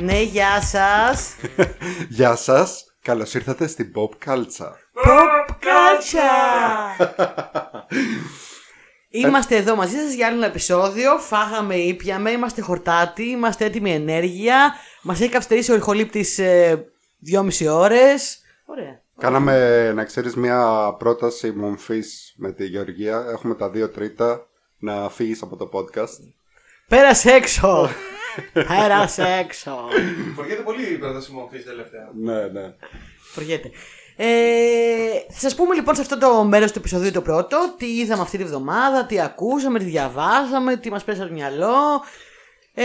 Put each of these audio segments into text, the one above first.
Ναι, γεια σας. Γεια σας, καλώς ήρθατε στην Pop Culture. Pop Culture. Είμαστε εδώ μαζί σας για άλλο ένα επεισόδιο. Φάγαμε, ήπιαμε, είμαστε χορτάτοι, είμαστε έτοιμοι ενέργεια. Μας έχει καυστερήσει ο ηχολήπτης ε, δυόμιση ώρες. Ωραία. Κάναμε, να ξέρεις, μια πρόταση μομφής με τη Γεωργία. Έχουμε τα δύο τρίτα να φύγεις από το podcast. Πέρασε έξω. Πέρασε έξω. Φοριέται πολύ η πρόταση μορφή τελευταία. Ναι, ναι. Φοριέται. Ε, θα σας πούμε λοιπόν σε αυτό το μέρος του επεισοδίου το πρώτο τι είδαμε αυτή τη βδομάδα, τι ακούσαμε, τι διαβάσαμε, τι μας πέσει από το μυαλό. Ε,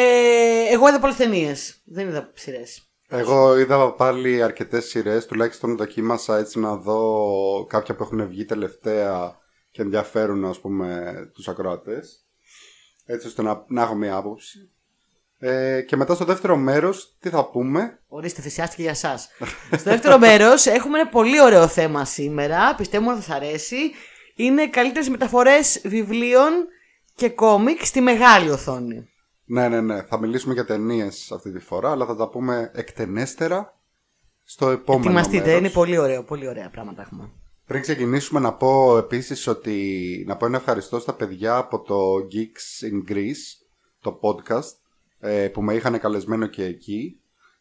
εγώ είδα πολλές ταινίες. δεν είδα σειρές. Εγώ είδα πάλι αρκετές σειρές, τουλάχιστον δοκίμασα έτσι να δω κάποια που έχουν βγει τελευταία και ενδιαφέρουν ας πούμε τους ακροατές. Έτσι ώστε να, να έχω μια άποψη. Ε, και μετά στο δεύτερο μέρος τι θα πούμε; Ορίστε, θυσιάστηκε για εσάς. Στο δεύτερο μέρος έχουμε ένα πολύ ωραίο θέμα σήμερα. Πιστεύουμε ότι θα σας αρέσει. Είναι καλύτερες μεταφορές βιβλίων και κόμικ στη μεγάλη οθόνη. Ναι, ναι, ναι. Θα μιλήσουμε για ταινίες αυτή τη φορά, αλλά θα τα πούμε εκτενέστερα στο επόμενο Ετοιμαστείτε, μέρος. είναι πολύ ωραίο, πολύ ωραία πράγματα έχουμε. Πριν ξεκινήσουμε να πω επίσης ότι να πω ένα ευχαριστώ στα παιδιά από το Geeks in Greece, το podcast, ε, που με είχαν καλεσμένο και εκεί.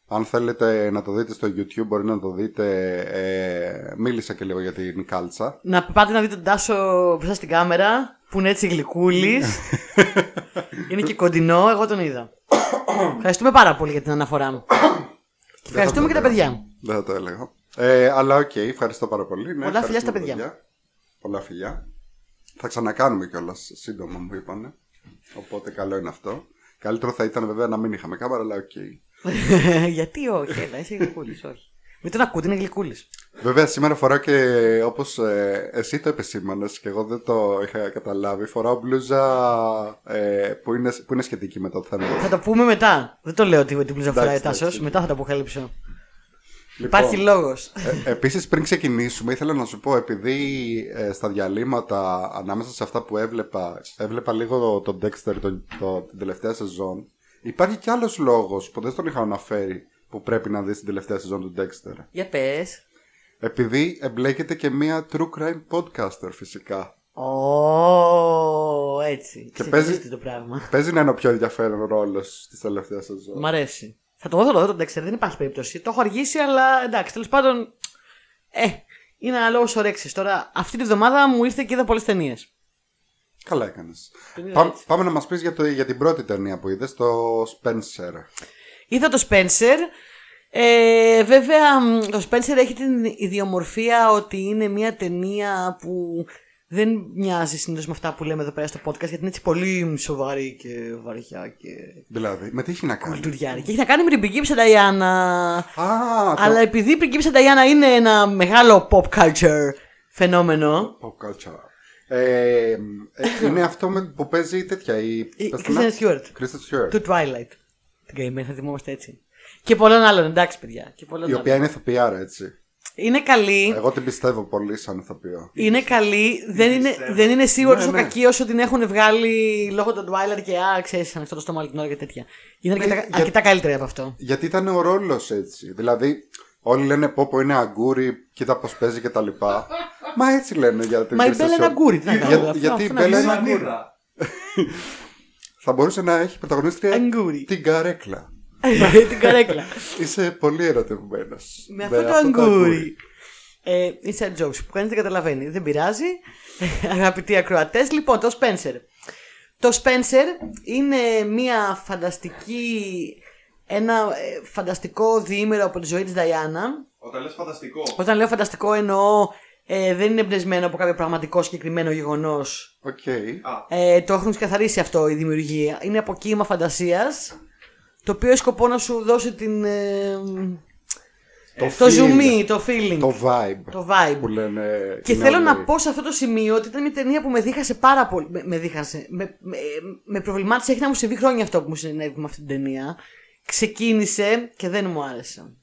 Αν θέλετε να το δείτε στο YouTube μπορεί να το δείτε. Ε, μίλησα και λίγο για την κάλτσα. Να πάτε να δείτε τον Τάσο μπροστά στην κάμερα που είναι έτσι γλυκούλης. είναι και κοντινό, εγώ τον είδα. Ευχαριστούμε πάρα πολύ για την αναφορά μου. Και ευχαριστούμε και τα παιδιά. Δεν θα το έλεγα. Ε, αλλά οκ, ευχαριστώ πάρα πολύ. Ναι, Πολλά φιλιά στα ευχαριστούμε, παιδιά. Πολλά φιλιά. Θα ξανακάνουμε κιόλας σύντομα, μου είπανε. Οπότε καλό είναι αυτό. Καλύτερο θα ήταν βέβαια να μην είχαμε κάμερα, αλλά οκ. Γιατί όχι, έλα, είσαι γλυκούλης, όχι. Μην τον ακούτε, είναι γλυκούλης. Βέβαια σήμερα φοράω και όπως ε, εσύ το επεσήμανες και εγώ δεν το είχα καταλάβει φοράω μπλούζα ε, που, είναι, που είναι σχετική με το θέμα. Θα το πούμε μετά. Δεν το λέω ότι την πλούζα φοράει Εντάξει, Τάσος. εντάξει. Μετά θα το αποκαλύψω. Λοιπόν, Υπάρχει λόγος. Ε, επίσης πριν ξεκινήσουμε ήθελα να σου πω επειδή ε, στα διαλύματα ανάμεσα σε αυτά που έβλεπα έβλεπα λίγο τον Dexter το, το, την τελευταία σεζόν υπάρχει κι άλλος λόγος που δεν τον είχα αναφέρει που πρέπει να δεις την τελευταία σεζόν του Dexter. Για πες. Επειδή εμπλέκεται και μία true crime podcaster φυσικά. Ω, έτσι. Και Ξεχωρίζεται παίζει- το πράγμα. Παίζει να είναι ο πιο ενδιαφέρον ρόλος της τελευταίας σεζόν. Μ' αρέσει. Θα το δω, θα το δω τον Dexter, δεν υπάρχει περίπτωση. Το έχω αργήσει, αλλά εντάξει, τέλος πάντων. Ε, είναι ένα λόγος ορέξη. Τώρα, αυτή τη βδομάδα μου ήρθε και είδα πολλές ταινίες. Καλά έκανες. Τον είδα Πά- έτσι. πάμε να μας πεις για, το, για την πρώτη ταινία που είδες, το Spencer. Είδα το Spencer. Ε, βέβαια, μ, το Spencer έχει την ιδιομορφία ότι είναι μια ταινία που δεν μοιάζει συνήθως με αυτά που λέμε εδώ πέρα στο podcast, γιατί είναι έτσι πολύ σοβαρή και βαριά και Δηλαδή, με τι έχει να κάνει; κουλτουριάρικη. Έχει να κάνει με την πριγκίπισσα Νταϊάννα. Α, το Αλλά επειδή η πριγκίπισσα Νταϊάννα είναι ένα μεγάλο pop culture φαινόμενο. pop culture. Ε, ε, είναι αυτό με, που παίζει τέτοια. Η, Η πες το Kristen να- Stewart. Kristen Stewart. Του Twilight. Την καημένη, θα θυμόμαστε έτσι. Και πολλών άλλων, εντάξει παιδιά. Και πολλών Η οποία άλλων. είναι ηθοποιάρα, έτσι. Είναι καλή. Εγώ την πιστεύω πολύ σαν ηθοποιό. Είναι καλή, δεν είναι, δεν είναι σίγουρος Ναι, τόσο ναι. κακή όσο την έχουν βγάλει λόγω των Twilight και α, ξέρεις, ανοιχτό το στόμα όλη την ώρα και τέτοια. Είναι αρκετά, για- αρκετά καλύτερη από αυτό. Γιατί ήταν ο ρόλος έτσι. Δηλαδή, όλοι λένε πω πω είναι αγκούρι, κοίτα πώς παίζει κτλ. Μα έτσι λένε για την Μα η Kristen Μπέλα είναι Stewart. αγκούρι. Τι να Για- κάνουμε, αυτό- γιατί η αυτό να Μπέλα βγει. είναι αγκούρι. Μανίδα. Θα μπορούσε να έχει πρωταγωνίστρια Αγκούρι. την καρέκλα. Την καρέκλα. Είσαι πολύ ερωτευμένος. Με αυτό το αγκούρι. Ε, inside jokes που κανείς δεν καταλαβαίνει. Δεν πειράζει. Αγαπητοί ακροατές, λοιπόν, το Spencer. Το Spencer είναι μια φανταστική. Ένα ε, φανταστικό διήμερο από τη ζωή της Diana. Όταν λες φανταστικό. Όταν λέω φανταστικό εννοώ ε, δεν είναι εμπνευσμένο από κάποιο πραγματικό συγκεκριμένο γεγονός. Οκ. Ε, το έχουν ξεκαθαρίσει αυτό η δημιουργία. Είναι αποκύημα φαντασίας το οποίο έχει σκοπό να σου δώσει την, ε, Το, το feel, zoom, το feeling, Το vibe. το vibe. Που λένε. Και οι θέλω νεολαίοι. να πω σε αυτό το σημείο ότι ήταν μια ταινία που με δίχασε πάρα πολύ. Με, με δίχασε. Με, με, με προβλημάτισε. Έχει να μου συμβεί χρόνια αυτό που μου συνέβη με αυτή την ταινία. Ξεκίνησε και δεν μου άρεσε.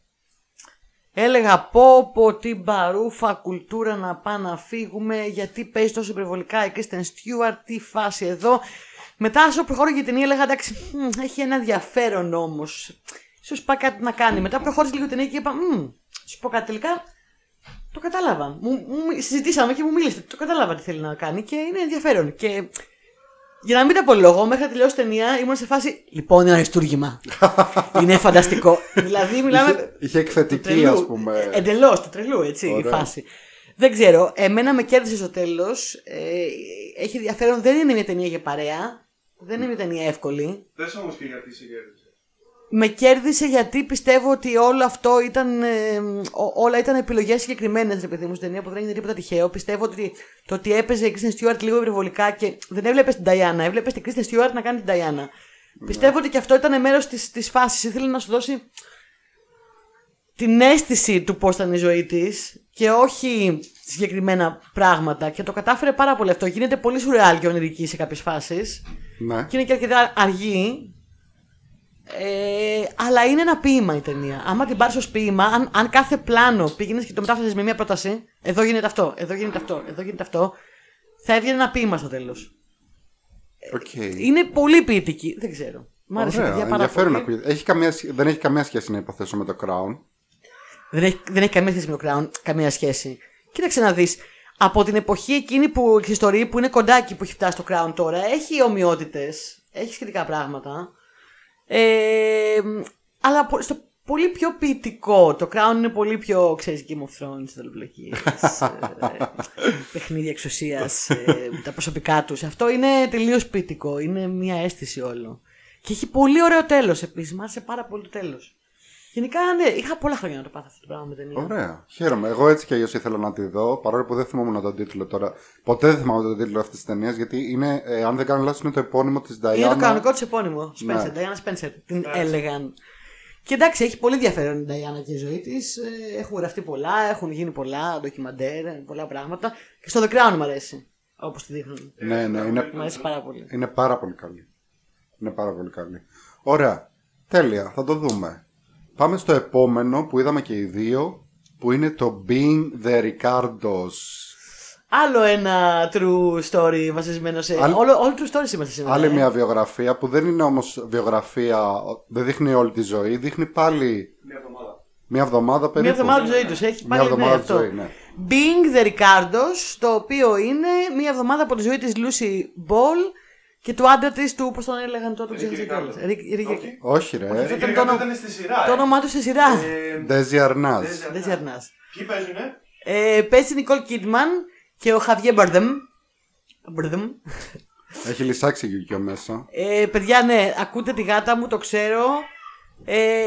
Έλεγα πω πω την παρούφα κουλτούρα να πάμε να φύγουμε γιατί παίζει τόσο υπερβολικά η Kristen Stewart, τι φάση εδώ. Μετά όσο προχώρησε η ταινία έλεγα εντάξει μ, έχει ένα ενδιαφέρον όμως. σου πάει κάτι να κάνει. Μετά προχώρησε λίγο την ταινία και είπα, Μμ, σου πω κάτι τελικά. Το κατάλαβα. Μου, μου- συζητήσαμε και μου μίλησε. Το κατάλαβα τι θέλει να κάνει και είναι ενδιαφέρον. Και για να μην τα πω λόγο, μέχρι να τελειώσει η ταινία ήμουν σε φάση. Λοιπόν, είναι ένα αριστούργημα. είναι φανταστικό. δηλαδή, μιλάμε. Είχε, είχε εκθετική, ας πούμε. Εντελώς, του τρελού, έτσι, η Ωραία. φάση. Δεν ξέρω. Εμένα με κέρδισε στο τέλος. έχει ενδιαφέρον. Δεν είναι μια ταινία για παρέα. Δεν είναι μια ταινία εύκολη. Πες όμως και γιατί σε κέρδισε. Με κέρδισε γιατί πιστεύω ότι όλο αυτό ήταν. ε, ό- όλα ήταν επιλογές συγκεκριμένες, ρε παιδί μου, στην ταινία που δεν έγινε τίποτα τυχαίο. Πιστεύω ότι το ότι έπαιζε η Kristen Stewart λίγο υπερβολικά και δεν έβλεπες την Diana, έβλεπες την Kristen Stewart να κάνει την Diana. Πιστεύω ότι και αυτό ήταν μέρος της της φάσης. Ήθελε να σου δώσει την αίσθηση του πώς ήταν η ζωή της και όχι συγκεκριμένα πράγματα. Και το κατάφερε πάρα πολύ αυτό. Γίνεται πολύ σουρεάλ και ονειρική σε κάποιες φάσεις. Ναι. Και είναι και αρκετά αργή. Ε, αλλά είναι ένα ποίημα η ταινία. Άμα την πάρεις ως ποίημα, αν, αν κάθε πλάνο πήγαινες και το μετάφρασες με μία πρόταση, εδώ γίνεται αυτό, εδώ γίνεται αυτό, εδώ γίνεται αυτό, θα έβγαινε ένα ποίημα στο τέλος. Οκ. Είναι πολύ ποιητική. Δεν ξέρω. Μ' άρεσε Ωραία, παιδιά, πάρα ενδιαφέρον πολύ. να πει. Έχει καμία, σχέ- δεν έχει καμία σχέση να υποθέσω με το Crown. Δεν έχει, δεν έχει καμία σχέση με το Crown, καμία σχέση. Κοίταξε να δεις. Από την εποχή εκείνη που η ιστορία που είναι κοντάκι που έχει φτάσει το Crown τώρα, έχει ομοιότητες, έχει σχετικά πράγματα. Ε, αλλά πο- στο πολύ πιο ποιητικό. Το Crown είναι πολύ πιο, ξέρεις, Game of Thrones, δολοπλοκίες, ε, παιχνίδια εξουσίας, ε, τα προσωπικά τους. Αυτό είναι τελείως ποιητικό, είναι μια αίσθηση όλο. Και έχει πολύ ωραίο τέλος επίσης, μου άρεσε πάρα πολύ το τέλος. Γενικά, ναι, είχα πολλά χρόνια να το πάθω αυτό το πράγμα με ταινία. Ωραία. Χαίρομαι. Εγώ έτσι και αλλιώς ήθελα να τη δω, παρόλο που δεν θυμόμουν τον τίτλο τώρα. Ποτέ δεν θυμάμαι τον τίτλο αυτής της ταινίας, γιατί είναι, ε, αν δεν κάνω λάθος, είναι το επώνυμο της Diana. Είναι το κανονικό της επώνυμο. Ναι. Spencer, Diana Spencer. Την έλεγαν. Και εντάξει, έχει πολύ ενδιαφέρον η Diana και η ζωή της. Έχουν γραφτεί πολλά, έχουν γίνει πολλά ντοκιμαντέρ, πολλά πράγματα. Και στο The Crown μου αρέσει. Όπως τη δείχνουν. Ναι, ναι, είναι, Μου αρέσει πάρα πολύ. είναι πάρα πολύ καλή. Είναι πάρα πολύ καλή. Ωραία. Τέλεια. Θα το δούμε. Πάμε στο επόμενο που είδαμε και οι δύο, που είναι το Being the Ricardos. Άλλο ένα true story βασισμένο σε. Άλλη- Όλο, όλο true stories είμαστε σήμερα. Άλλη ε. μια βιογραφία που δεν είναι όμως βιογραφία, δεν δείχνει όλη τη ζωή, δείχνει πάλι Μια εβδομάδα. μια εβδομάδα περίπου. Μια εβδομάδα της ζωής τους. Έχει Μια πάλι ναι, εβδομάδα της αυτό. ζωής, ναι. Being the Ricardos, το οποίο είναι μια εβδομάδα από τη ζωή της Lucy Ball και του άντρα της του, πώς τον έλεγαν τότε, τον ξέχασα κιόλας. Rick- Rick- Όχι. Όχι ρε, Αυτό Ε, ήταν και το όνομα- ήταν στη σειρά. Το ε. όνομά του στη σειρά. Ε, Ντέζι Αρνάς. Ντέζι Δεν ξερνά. Ποιοι παίζουνε; Ε, παίζει η Νικόλ Κίτμαν και ο Χαβιέ Μπαρδεμ. Μπαρδεμ. Έχει λυσάξει γιουκιό μέσα. Ε, παιδιά, ναι, ακούτε τη γάτα μου, το ξέρω. Ε,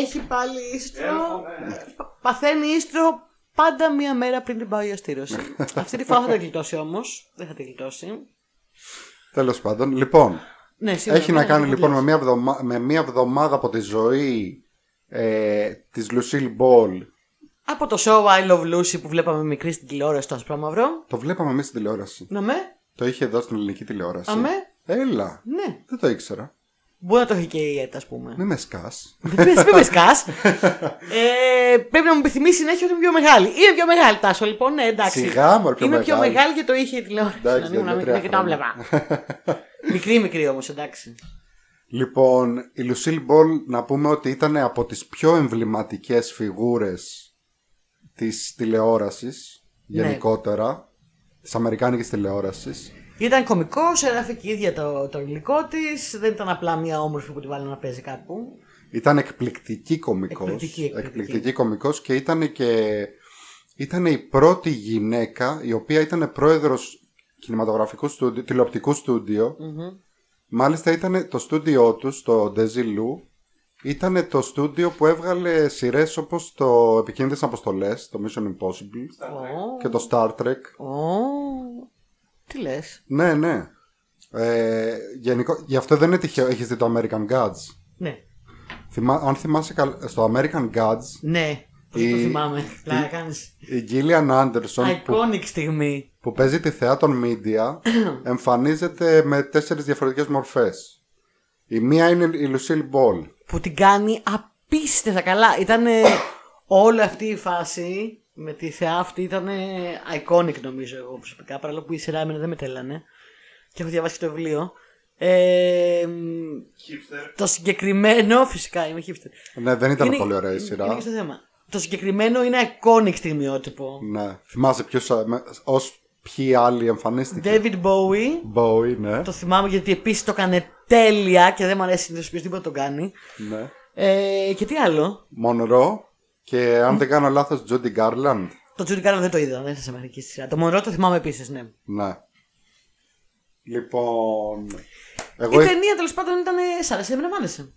έχει πάλι ίστρο. Έρχομαι. Πα- Παθαίνει ίστρο πάντα μία μέρα πριν την πάω για στήρωση. Αυτή τη φορά θα την γλιτώσει όμως. Δεν θα την γλιτώσει. Τέλος πάντων, λοιπόν, Ναι, σίγουρα, έχει ναι, να κάνει ναι, λοιπόν ναι. με μια, εβδομα... με μια εβδομάδα από τη ζωή ε, της Lucille Ball. Από το show I Love Lucy που βλέπαμε μικρή στην τηλεόραση στο Ασπρόμαυρο. Το βλέπαμε εμείς στην τηλεόραση. Να με. Το είχε εδώ στην ελληνική τηλεόραση. Αμέ. Έλα, Ναι. δεν το ήξερα. Μπορεί να το έχει και η ΕΤ, ας πούμε. Μην με σκάς. Μην με- με σκάς. ε, πρέπει να μου επιθυμείς συνέχεια ότι είμαι πιο μεγάλη. Είμαι πιο μεγάλη, Τάσο, λοιπόν. Ναι, εντάξει. Σιγά, μωρέ, πιο Είμαι πιο μεγάλη. μεγάλη και το είχε η τηλεόραση. Εντάξει, να ήμουν για μικρή τρία και τα χρόνια. βλέπα. μικρή, μικρή όμως, εντάξει. Λοιπόν, η Lucille Ball να πούμε ότι ήταν από τις πιο εμβληματικές φιγούρες της τηλεόρασης Ναι. γενικότερα, της αμερικάνικης τηλεόρασης. Ήταν κωμικό, έγραφε και η ίδια το, το υλικό της. Δεν ήταν απλά μια όμορφη που τη βάλανε να παίζει κάπου. Ήταν εκπληκτική κωμικός. Εκπληκτική, εκπληκτική. εκπληκτική κωμικός και ήταν και ήταν η πρώτη γυναίκα η οποία ήταν πρόεδρος κινηματογραφικού στούντιο, τηλεοπτικού στούντιο. Μάλιστα ήταν το στούντιό τους, το Desi Lou, ήταν το στούντιο που έβγαλε σειρές όπως το Επικίνδυνες Αποστολές, το Mission Impossible Ω, και το Star Trek. ω, Τι λες; Ναι, ναι. Ε, γενικό, γι' αυτό δεν είναι τυχαίο. Έχεις δει το American Gods; Ναι. Θυμά, αν θυμάσαι καλ- στο American Gods Ναι. Πώς Η- το θυμάμαι. Πλάκα κάνεις. η Gillian Anderson που, Iconic στιγμή. που παίζει τη θεά των media εμφανίζεται με τέσσερις διαφορετικές μορφές. Η μία είναι η Lucille Ball. Που την κάνει απίστευτα καλά. Ήταν όλη αυτή η φάση με τη θεά αυτή ήταν iconic νομίζω εγώ προσωπικά. Παρόλο που η σειρά εμένα δεν με τέλανε. Και έχω διαβάσει και το βιβλίο. Ε, μ, Hipster. το συγκεκριμένο, φυσικά είμαι hipster. Ναι, δεν ήταν Είναι- πολύ ωραία η Είναι σειρά. και στο θέμα. Το συγκεκριμένο είναι iconic στιγμιότυπο. Ναι. Θυμάσαι ποιος, α, με- ως ποιοι άλλοι εμφανίστηκε; David Bowie, Bowie, ναι. το θυμάμαι γιατί επίσης το έκανε τέλεια και δεν μου αρέσει συνήθως ποιο τίποτα το κάνει. ναι. Ε, και τι άλλο; Μονρό και αν δεν κάνω λάθος Judy Garland. Το Judy Garland δεν το είδα, δεν σα Αμερική στη σειρά. Το Monroe το θυμάμαι επίσης, ναι. Ναι. Λοιπόν. Η Εγώ ταινία τέλος πάντων ήταν. ε, Σ' άρεσε, εμένα μου άρεσε.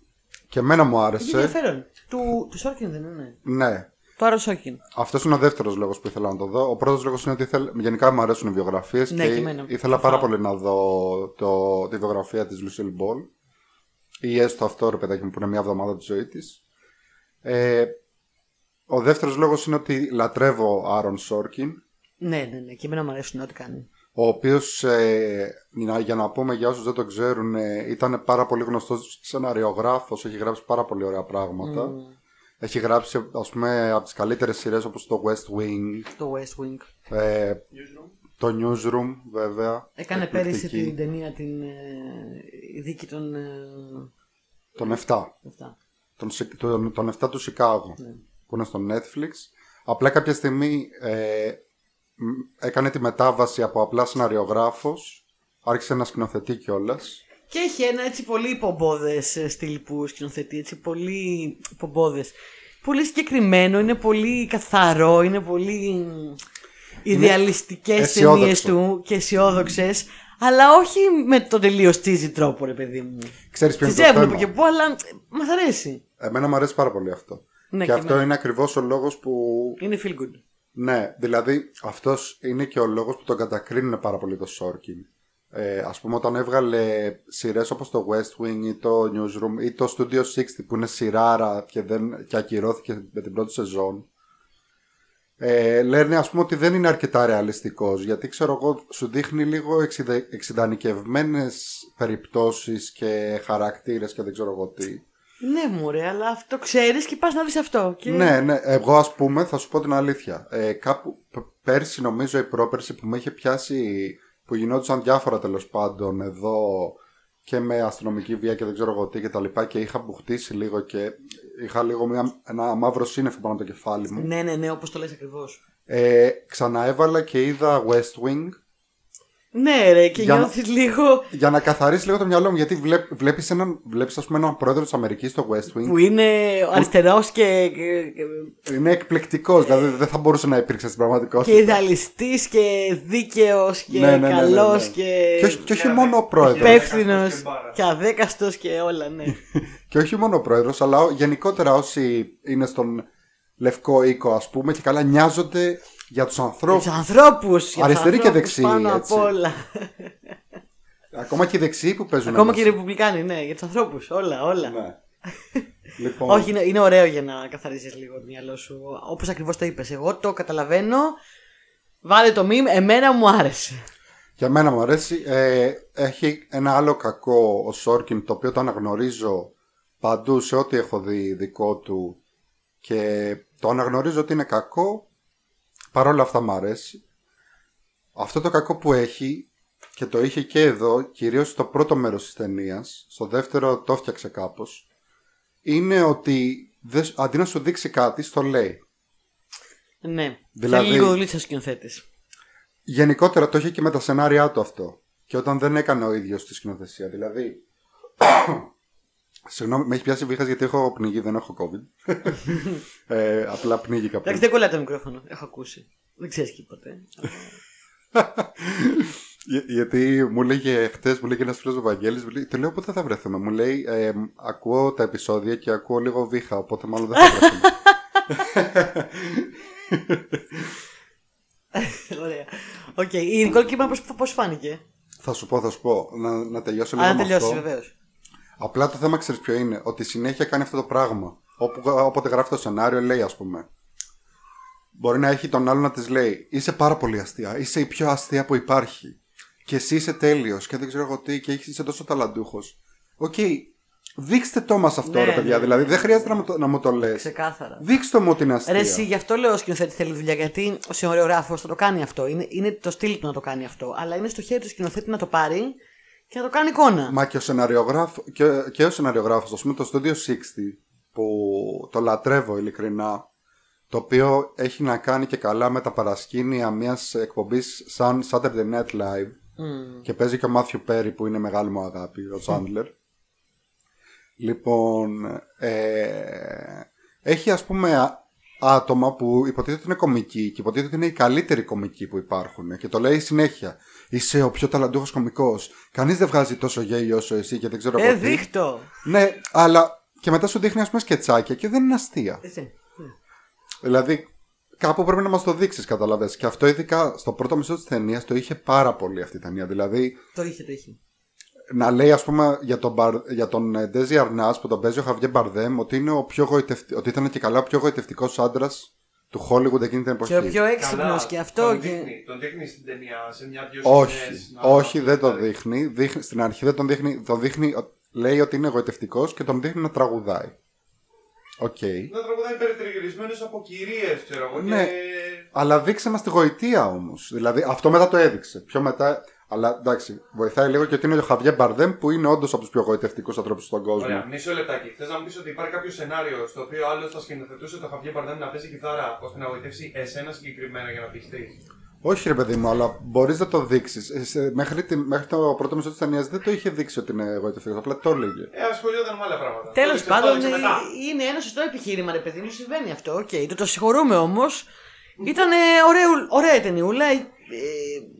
και εμένα μου Είχε άρεσε. ενδιαφέρον. Του, του Σόρκιν δεν είναι. Ναι. Το Άρο Σόρκιν. Αυτός είναι ο δεύτερος λόγος που ήθελα να το δω. Ο πρώτος λόγος είναι ότι ήθελα... γενικά μου αρέσουν οι βιογραφίες Ναι, και και εμένα. ήθελα Σοφά. πάρα πολύ να δω το... τη βιογραφία της Lucille Ball. Ή έστω αυτό ρε παιδάκι μου που είναι μια εβδομάδα της ζωής της. Ε, ο δεύτερος λόγος είναι ότι λατρεύω Άρον Σόρκιν. Ναι, ναι, ναι. Και εμένα μου αρέσουν ό,τι κάνει. Ο οποίος, ε, να- για να πούμε για όσους δεν το ξέρουν, ε, ήταν πάρα πολύ γνωστός σεναριογράφος. Έχει γράψει πάρα πολύ ωραία πράγματα. Έχει γράψει, ας πούμε, από τις καλύτερες σειρές όπως το West Wing, Το West Wing. ε, Newsroom. το Newsroom, βέβαια. Έκανε Εκπληκτική. πέρυσι την ταινία την ε, η δίκη των. Ε, Τον 7. αυτά. Τον, Σι- τον, τον 7 του Σικάγο. Ναι. Που είναι στο Netflix. Απλά κάποια στιγμή ε, μ, έκανε τη μετάβαση από απλά σεναριογράφος. Άρχισε να σκηνοθετεί κιόλα. Και έχει ένα έτσι πολύ πομπόδε στυλ που σκηνοθετεί. Έτσι πολύ πομπόδε. Πολύ συγκεκριμένο, είναι πολύ καθαρό, είναι πολύ ιδεαλιστικέ αισιόδοξο. ταινίε του και αισιόδοξε. Αλλά όχι με τον τελείω cheesy τρόπο, ρε παιδί μου. Ξέρεις ποιο Τι είναι το έβλεπα θέμα. και πού, αλλά μα αρέσει. Εμένα μου αρέσει πάρα πολύ αυτό. Ναι, και και αυτό εμένα. είναι ακριβώς ο λόγος που Είναι feel good. Ναι, δηλαδή αυτός είναι και ο λόγος που τον κατακρίνουν πάρα πολύ το Sorkin. Ε, ας πούμε όταν έβγαλε σειρές όπως το West Wing ή το Newsroom ή το Studio 60 που είναι σειράρα και, δεν, και ακυρώθηκε με την πρώτη σεζόν ε, λένε ας πούμε ότι δεν είναι αρκετά ρεαλιστικός γιατί ξέρω εγώ σου δείχνει λίγο εξιδε, εξειδανικευμένες περιπτώσεις και χαρακτήρες και δεν ξέρω εγώ τι. Ναι, μωρέ, αλλά αυτό ξέρεις και πας να δεις αυτό. Και... Ναι, ναι. Εγώ ας πούμε θα σου πω την αλήθεια. Ε, κάπου π- πέρσι νομίζω η πρόπερση που με είχε πιάσει που γινόντουσαν διάφορα τέλος πάντων εδώ και με αστυνομική βία και δεν ξέρω εγώ τι και τα λοιπά και είχα μπουχτίσει λίγο και είχα λίγο μια, ένα μαύρο σύννεφο πάνω από το κεφάλι μου. Ναι, ναι, ναι, όπως το λες ακριβώς. Ε, ξαναέβαλα και είδα West Wing Ναι, ρε, και Για να- νιώθεις λίγο. για να καθαρίσει λίγο το μυαλό μου γιατί βλέπ, βλέπεις, έναν, βλέπεις ας πούμε έναν πρόεδρο της Αμερικής στο West Wing που είναι αριστερός και, και, και, είναι εκπληκτικός δηλαδή δεν θα μπορούσε να υπήρξε στην πραγματικότητα και ιδεαλιστής και δίκαιος και Ναι, ναι, ναι, ναι, καλός ναι. και και όχι, και όχι Ναι, μόνο ο ναι. πρόεδρος υπεύθυνος Και μπάρα. και αδέκαστος και όλα, ναι. Και όχι μόνο ο πρόεδρος, αλλά ο- γενικότερα όσοι είναι στον λευκό οίκο, ας πούμε, και καλά νοιάζονται για τους τους ανθρώπους. ανθρώπου. Αριστεροί και δεξιοί, Πάνω έτσι. απ' όλα. Ακόμα και οι δεξιοί που παίζουν. Ακόμα και οι μέσα. Ρεπουμπλικάνοι, ναι, για τους ανθρώπους. Όλα, όλα. Ναι. λοιπόν, Όχι, είναι, είναι ωραίο για να καθαρίζεις λίγο το μυαλό σου. Όπως ακριβώς το είπες. Εγώ το καταλαβαίνω. Βάλε το meme, εμένα μου άρεσε. Για μένα μου αρέσει. Ε, έχει ένα άλλο κακό ο Σόρκιν, το οποίο το αναγνωρίζω παντού σε ό,τι έχω δει δικό του και το αναγνωρίζω ότι είναι κακό. Παρ' όλα αυτά μου αρέσει. Αυτό το κακό που έχει και το είχε και εδώ, κυρίως στο πρώτο μέρος της ταινίας, στο δεύτερο το έφτιαξε κάπως, είναι ότι δεν- αντί να σου δείξει κάτι, στο λέει. Ναι. Δηλαδή- Θέλει λίγο δουλίτσα ο σκηνοθέτης. Γενικότερα το είχε και με τα σενάρια του αυτό. Και όταν δεν έκανε ο ίδιος τη σκηνοθεσία. Δηλαδή. Συγγνώμη, με έχει πιάσει βήχας γιατί έχω πνιγεί, δεν έχω COVID. ε, απλά πνίγηκα πριν. Εντάξει, δεν κολλάει το μικρόφωνο. Έχω ακούσει. Δεν ξέρεις και ποτέ. Για- γιατί μου λέγε χτες, μου λέγε ένας φίλος ο Βαγγέλης, μου λέει, το λέω πότε θα βρεθούμε; Μου λέει, ε, ακούω τα επεισόδια και ακούω λίγο βήχα, οπότε μάλλον δεν θα βρεθούμε. Ωραία. Οκ. Η Nicole Kidman πώς φάνηκε; θα σου πω, θα σου πω. Να, να τελειώσω λίγο Αν με τελειώσει, αυτό. βεβαίως. Απλά το θέμα ξέρεις ποιο είναι. Ότι συνέχεια κάνει αυτό το πράγμα. Όπου, όποτε γράφει το σενάριο, λέει, ας πούμε. Μπορεί να έχει τον άλλο να της λέει: Είσαι πάρα πολύ αστεία. Είσαι η πιο αστεία που υπάρχει. Και εσύ είσαι τέλειος. Και δεν ξέρω εγώ τι. Και έχεις- είσαι τόσο ταλαντούχος. Οκ. Δείξτε το μας αυτό, Ναι, ρε παιδιά. ναι, δηλαδή, ναι. δεν χρειάζεται να μου το, να μου το λες. Ξεκάθαρα. Δείξτε μου ότι είναι αστεία. Ρε, εσύ, γι' αυτό λέω ο σκηνοθέτη θέλει δουλειά. Γιατί ο σεναριογράφο θα το κάνει αυτό. Είναι, είναι το στυλ του να το κάνει αυτό. Αλλά είναι στο χέρι του σκηνοθέτη να το πάρει και να το κάνει εικόνα. Μα και ο, σεναριογράφ, και, και ο σεναριογράφος, ας πούμε το Studio 60, που το λατρεύω ειλικρινά, το οποίο έχει να κάνει και καλά με τα παρασκήνια μιας εκπομπής σαν Saturday Night Live Μμμ. και παίζει και ο Μάθιου Πέρι που είναι μεγάλη μου αγάπη, ο Σάντλερ. λοιπόν, ε, έχει ας πούμε α- άτομα που υποτίθεται είναι κομικοί και υποτίθεται είναι οι καλύτεροι κομικοί που υπάρχουν και το λέει συνέχεια. Είσαι ο πιο ταλαντούχος κομικός. Κανείς δεν βγάζει τόσο γέλιο όσο εσύ και δεν ξέρω Ε, από τι. δείχτω. Ναι, αλλά και μετά σου δείχνει ας πούμε σκετσάκια και δεν είναι αστεία. Έτσι. Ναι. Δηλαδή, κάπου πρέπει να μας το δείξεις, καταλαβες. Και αυτό ειδικά στο πρώτο μισό της ταινίας το είχε πάρα πολύ αυτή η ταινία. Δηλαδή, Το είχε, το είχε. να λέει, ας πούμε, για τον, Μπαρ- για τον ε, Ντέζι Αρνάς που τον παίζει ο Χαβιέ Μπαρδέμ, ότι, είναι ο πιο γοητευτη... ότι ήταν και καλά ο πιο γοητευτικός άντρας του Hollywood εκείνη την εποχή. Και ο πιο έξυπνος Καλά, και αυτό. Τον Και... δείχνει, τον δείχνει στην ταινία σε μια-δυο Όχι, σκηνές, να- όχι, να- δεν το δείχνει. δείχνει. Στην αρχή δεν τον δείχνει. Τον δείχνει ο- λέει ότι είναι γοητευτικός και τον δείχνει να τραγουδάει. Οκ. Να τραγουδάει περιτριγυρισμένος από κυρίες, ξέρω εγώ. Ναι. Και... Αλλά δείξε μας τη γοητεία όμως. Δηλαδή αυτό μετά το έδειξε. Πιο μετά. Αλλά εντάξει, βοηθάει λίγο και ότι είναι ο Χαβιέ Μπαρδέμ που είναι όντως από τους πιο γοητευτικούς ανθρώπους στον κόσμο. Ωραία, μισό λεπτάκι. Θες να μου πεις ότι υπάρχει κάποιο σενάριο στο οποίο άλλος θα σκηνοθετούσε το Χαβιέ Μπαρδέμ να παίζει κιθάρα ώστε να γοητεύσει εσένα συγκεκριμένα για να πειστείς. Όχι, ρε παιδί μου, αλλά μπορείς να το δείξεις. Μέχρι, τη- μέχρι το πρώτο μισό της ταινίας δεν το είχε δείξει ότι είναι γοητευτικό. Απλά το έλεγε. Ε, ασχολιόταν με άλλα πράγματα. Τέλος Το έδειξε- πάντων, το έδειξε μετά. ε, είναι ένα σωστό επιχείρημα, ρε παιδί μου, συμβαίνει αυτό. Οκ, το, το συγχωρούμε όμως. Ήταν ωραίο, ωραία η ταινιούλα.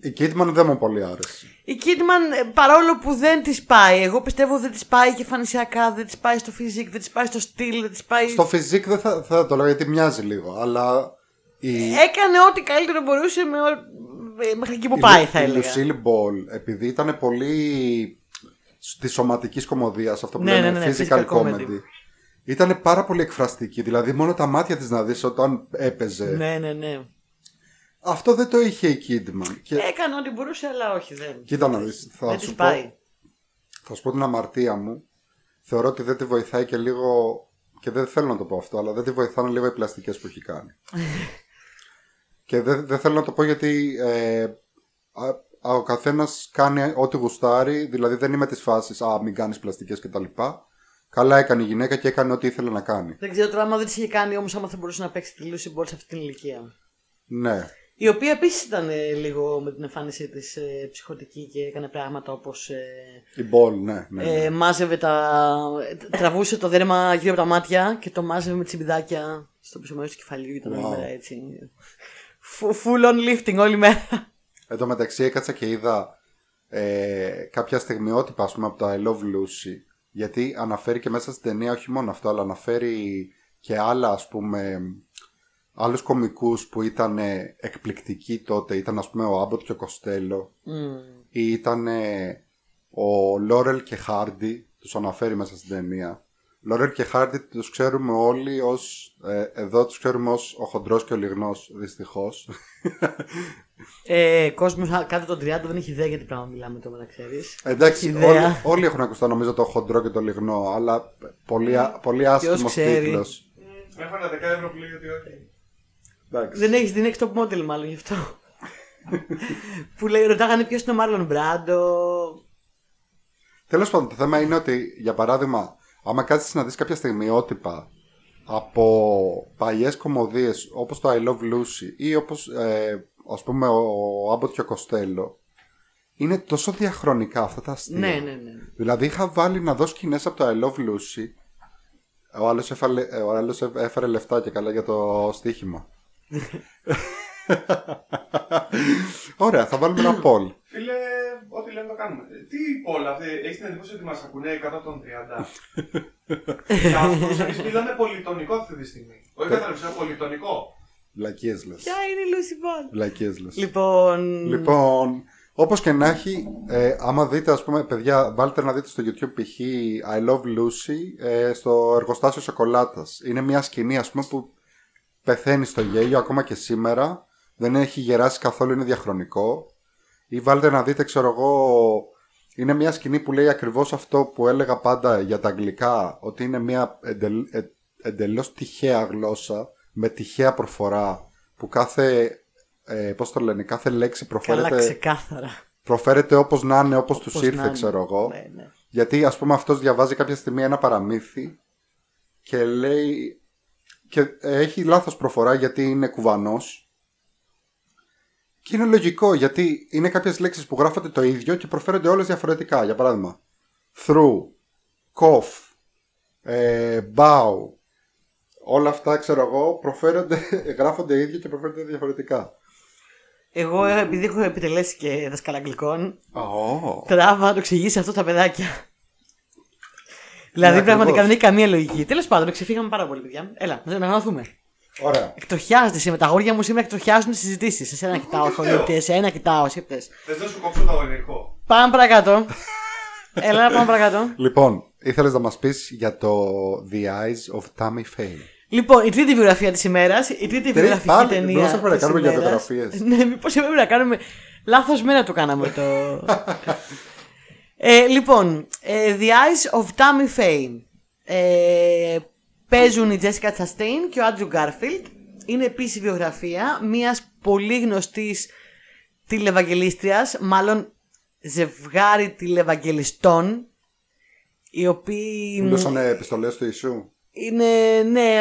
Ε, Η Kidman δεν μου πολύ άρεσε. η Kidman, ε, παρόλο που δεν της πάει, εγώ πιστεύω δεν της πάει και εμφανισιακά, δεν της πάει στο physique, δεν της πάει στο στυλ, δεν της πάει. Στο physique δεν θα, θα το λέγα γιατί μοιάζει λίγο, αλλά. Η, Έκανε ό,τι καλύτερο μπορούσε με, ο- με- μέχρι εκεί που η πάει, Lu- θα η έλεγα. Lucille Ball, επειδή ήταν πολύ της σωματικής κομμωδίας, αυτό που Ναι, λένε ναι, ναι, physical physical comedy. comedy. Ήταν πάρα πολύ εκφραστική. Δηλαδή, μόνο τα μάτια της να δεις όταν έπαιζε. Ναι, ναι, ναι. Αυτό δεν το είχε η Kidman. Και... Έκανε ό,τι μπορούσε, αλλά όχι, δεν. Κοίτα να δεις, θα δεν σου της πω- πάει. Θα σου πω την αμαρτία μου. Θεωρώ ότι δεν τη βοηθάει και λίγο. Και δεν θέλω να το πω αυτό, αλλά δεν τη βοηθάνε λίγο οι πλαστικές που έχει κάνει. και δεν, δεν θέλω να το πω γιατί ε, α, α, ο καθένας κάνει ό,τι γουστάρει, δηλαδή δεν είμαι της φάσης Α, μην κάνεις πλαστικές κτλ. Καλά έκανε η γυναίκα και έκανε ό,τι ήθελε να κάνει. Δεν ξέρω τώρα άμα δεν τη είχε κάνει όμως, άμα θα μπορούσε να παίξει τη Lucy Ball σε αυτή την ηλικία. Ναι. Η οποία επίσης ήταν ε, λίγο με την εμφάνισή της ε, ψυχοτική και έκανε πράγματα όπως. Ε, Η μπολ, ναι. ναι, ναι. ε, μάζευε τα. τραβούσε το δέρμα γύρω από τα μάτια και το μάζευε με τσιμπιδάκια στο πίσω μέρος του κεφαλιού. Ήταν όλη Wow. μέρα έτσι. Φου- Full on lifting όλη μέρα. Εν τω μεταξύ έκατσα και είδα ε, κάποια στιγμιότυπα ας πούμε από το I Love Lucy γιατί αναφέρει και μέσα στην ταινία όχι μόνο αυτό αλλά αναφέρει και άλλα ας πούμε άλλους κομικούς που ήταν ε, εκπληκτικοί τότε ήταν ας πούμε ο Άμποτ και ο Κοστέλο Μμμ. ή ήταν ε, ο Λόρελ και Χάρντι τους αναφέρει μέσα στην ταινία Λόρελ και Χάρντι τους ξέρουμε όλοι ως ε, εδώ τους ξέρουμε ως ο χοντρός και ο λιγνός δυστυχώς Ε, Κόσμος κάτω των 30 δεν έχει ιδέα για τι πράγμα μιλάμε τώρα να ξέρεις. Εντάξει, Ιδέα. όλοι, όλοι έχουν ακουστά νομίζω το χοντρό και το λιγνό, αλλά πολύ, α- πολύ άσχημος ξέρει. τίτλος. Έχω ένα 10 ευρώ που λέει ότι όχι. Δεν έχεις δεν έχεις top model μάλλον γι' αυτό. που λέει, ρωτάγανε ποιος είναι ο Μάρλον Μπράντο. Τέλος πάντων, το θέμα είναι ότι, για παράδειγμα, άμα κάτσει να δεις κάποια στιγμιότυπα από παλιές κομμωδίες όπως το I Love Lucy ή όπως ε, ας πούμε ο Άμποτ και ο Κοστέλο, είναι τόσο διαχρονικά αυτά τα αστεία. Ναι, ναι, ναι. Δηλαδή είχα βάλει να δω σκηνές από το I Love Lucy. Ο άλλος, έφαλε, ε, ο άλλος έ- έφερε λεφτά και καλά για το στοίχημα. Ωραία, θα βάλουμε ένα poll. Φίλε, ό,τι λέμε το κάνουμε. Ε, Τι όλα αυτή, έχεις την εντύπωση ότι μας ακούνε 100 των 30. Για αυτούς εμείς μιλάμε πολυτονικό αυτή τη στιγμή. Όχι κατάλαβε, πολυτονικό. Βλακίες λες. Ποια είναι η Lucy Ball. Βλακίες λες. Λοιπόν. Λοιπόν, όπως και να έχει, ε, άμα δείτε, ας πούμε, παιδιά, βάλτε να δείτε στο YouTube π.χ. I Love Lucy ε, στο εργοστάσιο σοκολάτας. Είναι μια σκηνή, ας πούμε, που πεθαίνει στο γέλιο ακόμα και σήμερα. Δεν έχει γεράσει καθόλου, είναι διαχρονικό. Ή βάλτε να δείτε, ξέρω εγώ, είναι μια σκηνή που λέει ακριβώς αυτό που έλεγα πάντα για τα αγγλικά, ότι είναι μια εντελ, ε, εντελώς τυχαία γλώσσα, με τυχαία προφορά, που κάθε, ε, πώς το λένε, κάθε λέξη Καλά, προφέρεται ξεκάθαρα. προφέρεται όπως να είναι, όπως τους Πώς να ήρθε, είναι. ξέρω εγώ. Ναι, ναι. Γιατί ας πούμε αυτός διαβάζει κάποια στιγμή ένα παραμύθι και λέει και ε, έχει λάθος προφορά γιατί είναι κουβανός και είναι λογικό γιατί είναι κάποιες λέξεις που γράφονται το ίδιο και προφέρονται όλες διαφορετικά. Για παράδειγμα, through, cough, ε, bow, όλα αυτά ξέρω εγώ προφέρονται, γράφονται ίδιο και προφέρονται διαφορετικά. Εγώ ε, επειδή έχω επιτελέσει και δασκάλα αγγλικών, Oh. τράβα να το εξηγήσει αυτό στα παιδάκια. Δηλαδή Ναι, πραγματικά ακριβώς. δεν έχει καμία λογική. Τέλος πάντων, ξεφύγαμε πάρα πολύ, παιδιά. Έλα, να να γραφούμε. Ωραία. Εκτροχιάζεται σήμερα. Τα αγόρια μου σήμερα εκτροχιάζουν τι συζητήσεις. Εσένα κοιτάω, τι χωρίτε. λέω. Εσένα κοιτάω, εσύ πες. Θες να σου κόψω το αγωνικό. Πάμε παρακάτω. Έλα, πάμε παρακάτω. Λοιπόν, ήθελες να μας πεις για το The Eyes of Tammy Faye. Λοιπόν, η τρίτη βιογραφία της ημέρας. Η τρίτη βιογραφική πάλι, ταινία. μπορούσαμε να της κάνουμε για ημέρας. βιογραφίες. Ναι, μήπως έπρεπε να κάνουμε. Λάθος μέρα το κάναμε το. ε, λοιπόν, ε, The Eyes of Tammy Faye. Ε, παίζουν η Jessica Chastain και ο Andrew Garfield. Είναι επίση βιογραφία μιας πολύ γνωστής τηλευαγγελίστριας, μάλλον ζευγάρι τηλευαγγελιστών, οι οποίοι Μιλούσαν επιστολές του Ιησού. Είναι, ναι,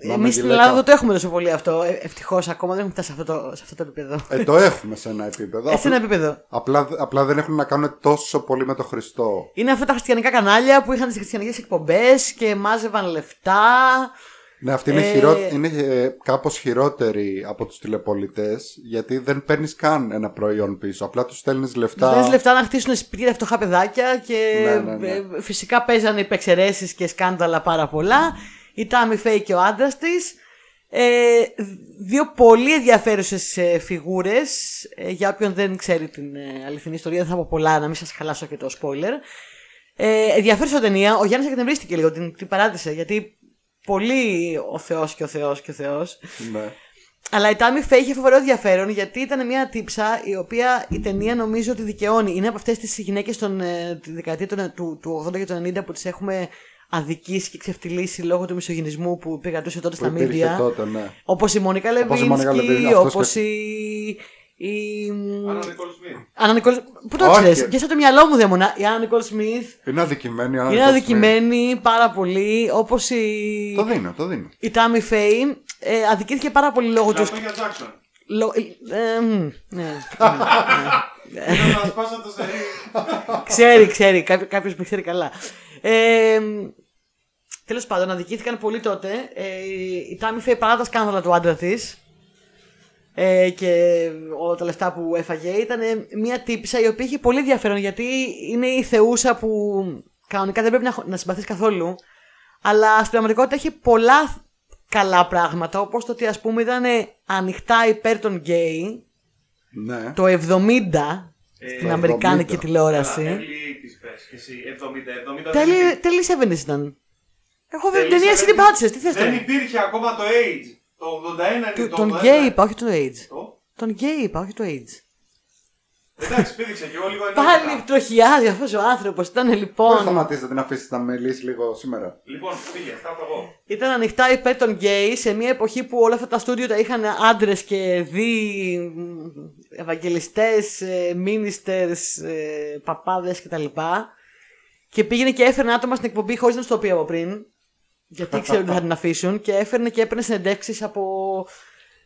εμείς στην γυλαίκα. Ελλάδα δεν το έχουμε τόσο πολύ αυτό. Ευτυχώς ακόμα δεν έχουμε φτάσει σε αυτό το, σε αυτό το επίπεδο. Ε, το έχουμε σε ένα επίπεδο. Ε, σε ένα επίπεδο. Απλά, απλά δεν έχουν να κάνουν τόσο πολύ με το Χριστό. Είναι αυτά τα χριστιανικά κανάλια που είχαν τις χριστιανικές εκπομπές και μάζευαν λεφτά. Ναι, αυτή είναι, Ε, χειρό... είναι ε, κάπως χειρότερη από τους τηλεπολιτές γιατί δεν παίρνεις καν ένα προϊόν πίσω. Απλά τους στέλνεις λεφτά. Δεν λεφτά να χτίσουν σπίτια για φτωχά παιδάκια και Ναι, ναι, ναι. ε, φυσικά παίζανε υπεξαιρέσεις και σκάνδαλα πάρα πολλά. Η Τάμι Φέι και ο άντρας της. Ε, δύο πολύ ενδιαφέρουσες ε, φιγούρες. για όποιον δεν ξέρει την ε, αληθινή ιστορία, δεν θα πω πολλά να μην σας χαλάσω και το spoiler. Ε, ενδιαφέρουσα ταινία. Ο Γιάννης εκνευρίστηκε λίγο, την, την παράτησε γιατί πολύ ο Θεός και ο Θεός και ο Θεός. Ναι. Αλλά η Τάμι Φέι είχε φοβερό ενδιαφέρον γιατί ήταν μια τύψα η οποία η ταινία νομίζω ότι δικαιώνει. Είναι από αυτές τις γυναίκες τη δεκαετία των- του, του 80 και του 90 που τις έχουμε αδικήσει και ξεφτυλίσει λόγω του μισογυνισμού που επικρατούσε τότε Που στα υπήρχε μίντια. τότε, ναι. Όπως η Μόνικα Όπως η Μόνικα Λεβίνσκι, Λεβίνσκι, αυτός όπως και- η. Η... Άννα Νικόλ Σμιθ. Άννα Νικόλ. Πού το Όχι. ξέρεις, και στο μυαλό μου δαίμονα. Η Άννα Νικόλ Σμιθ Είναι αδικημένη. αλλά είναι το αδικημένη πάρα πολύ. Όπως η. σημαίνει. Το δίνω, το δίνω. Η Τάμι Φέι ε, αδικήθηκε πάρα πολύ λόγω τους. Λατό για Τζάξον. Λο... ε, μ, ναι. Ήταν να σπάσω το σερί. ξέρει, ξέρει. Κάποιος που ξέρει καλά. Ε, Τέλος πάντων, αδικήθηκαν πολύ τότε. Ε, η Τάμι Φέι παρά τα σκάνδαλα του άντρα της ε, και όλα τα λεφτά που έφαγε ήταν μια τύπησα η οποία είχε πολύ ενδιαφέρον γιατί είναι η θεούσα που κανονικά δεν πρέπει να, να συμπαθείς καθόλου αλλά στην πραγματικότητα έχει πολλά καλά πράγματα όπως το ότι ας πούμε ήταν ανοιχτά υπέρ των γκέι Ναι. το 70 στην Ε, αμερικάνικη 70. τηλεόραση. Καλά, Early της πες και εσύ. 70, 70 δεν Τέλει, υπήρχε. τέλει 70 ήταν. Εγώ δεν Τέλει ταινία εσύ 70. την πάτησες, τι θες Δεν τώρα. υπήρχε ακόμα το AIDS. Το 81 είναι Του- το Τον 81. γκέι είπα, όχι το AIDS. Το- Τον γκέι είπα, όχι το AIDS. Εντάξει, πήδηξε και εγώ λίγο Πάλι ενότητα. εκτροχιάζει αυτός ο άνθρωπος. Ήταν Πώς λοιπόν. σταματήσετε την αφήσει να μιλήσει λίγο σήμερα. Λοιπόν, πήγε, θα το εγώ. Ήταν ανοιχτά υπέρ των γκέι σε μια εποχή που όλα αυτά τα στούντιο τα είχαν άντρες και δι. Ευαγγελιστές, μίνιστερς, παπάδες κτλ. Και πήγαινε και έφερνε άτομα στην εκπομπή χωρίς να τους το πει από πριν. Γιατί ήξερε ότι θα την αφήσουν. Και έφερνε και έπαιρνε συνεντεύξεις από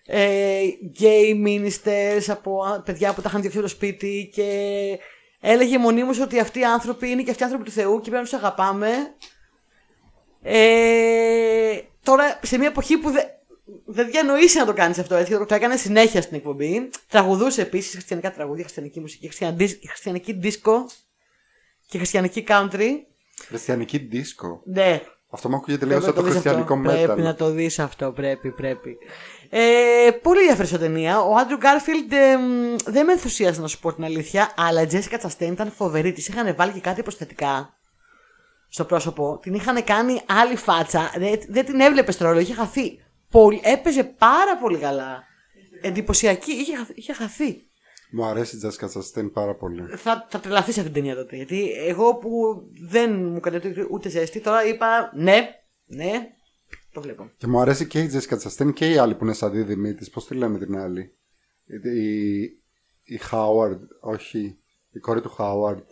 ε, gay ministers, από α, παιδιά που τα είχαν διωχθεί από το σπίτι. Και έλεγε μονίμως ότι αυτοί οι άνθρωποι είναι και αυτοί οι άνθρωποι του Θεού και πρέπει να τους αγαπάμε. Ε, τώρα σε μια εποχή που δεν δεν διανοείσαι να το κάνεις αυτό έτσι. Το έκανε συνέχεια στην εκπομπή. Τραγουδούσε επίσης χριστιανικά τραγούδια, χριστιανική μουσική, χριστιανική, χριστιανική δίσκο και χριστιανική country. Χριστιανική δίσκο. Ναι. Αυτό μου ακούγεται λίγο Πρέπει σαν να το το δεις χριστιανικό αυτό. Πρέπει metal. να το δεις αυτό, πρέπει, πρέπει. Ε, πολύ ενδιαφέρουσα ταινία. Ο Άντρου Γκάρφιλντ ε, μ, δεν με ενθουσίασε να σου πω την αλήθεια, αλλά η Τζέσικα Τσαστέιν ήταν φοβερή. Της είχαν βάλει και κάτι προσθετικά στο πρόσωπο. Την είχαν κάνει άλλη φάτσα. Δεν, δεν την έβλεπες στο ρόλο, είχε χαθεί. Πολύ, έπαιζε πάρα πολύ καλά. Εντυπωσιακή, είχε, χαθ- είχε χαθεί. Μου αρέσει η Jessica Chastain πάρα πολύ. Θα, θα τρελαθεί σε αυτήν την ταινία τότε. Γιατί εγώ που δεν μου κατέτει ούτε ζέστη, τώρα είπα ναι, ναι, το βλέπω. Και μου αρέσει και η Jessica Chastain και η άλλη που είναι σαν δίδυμή της. Πώς τη λέμε την άλλη; Η, η, η Howard, όχι. Η κόρη του Χάουαρντ.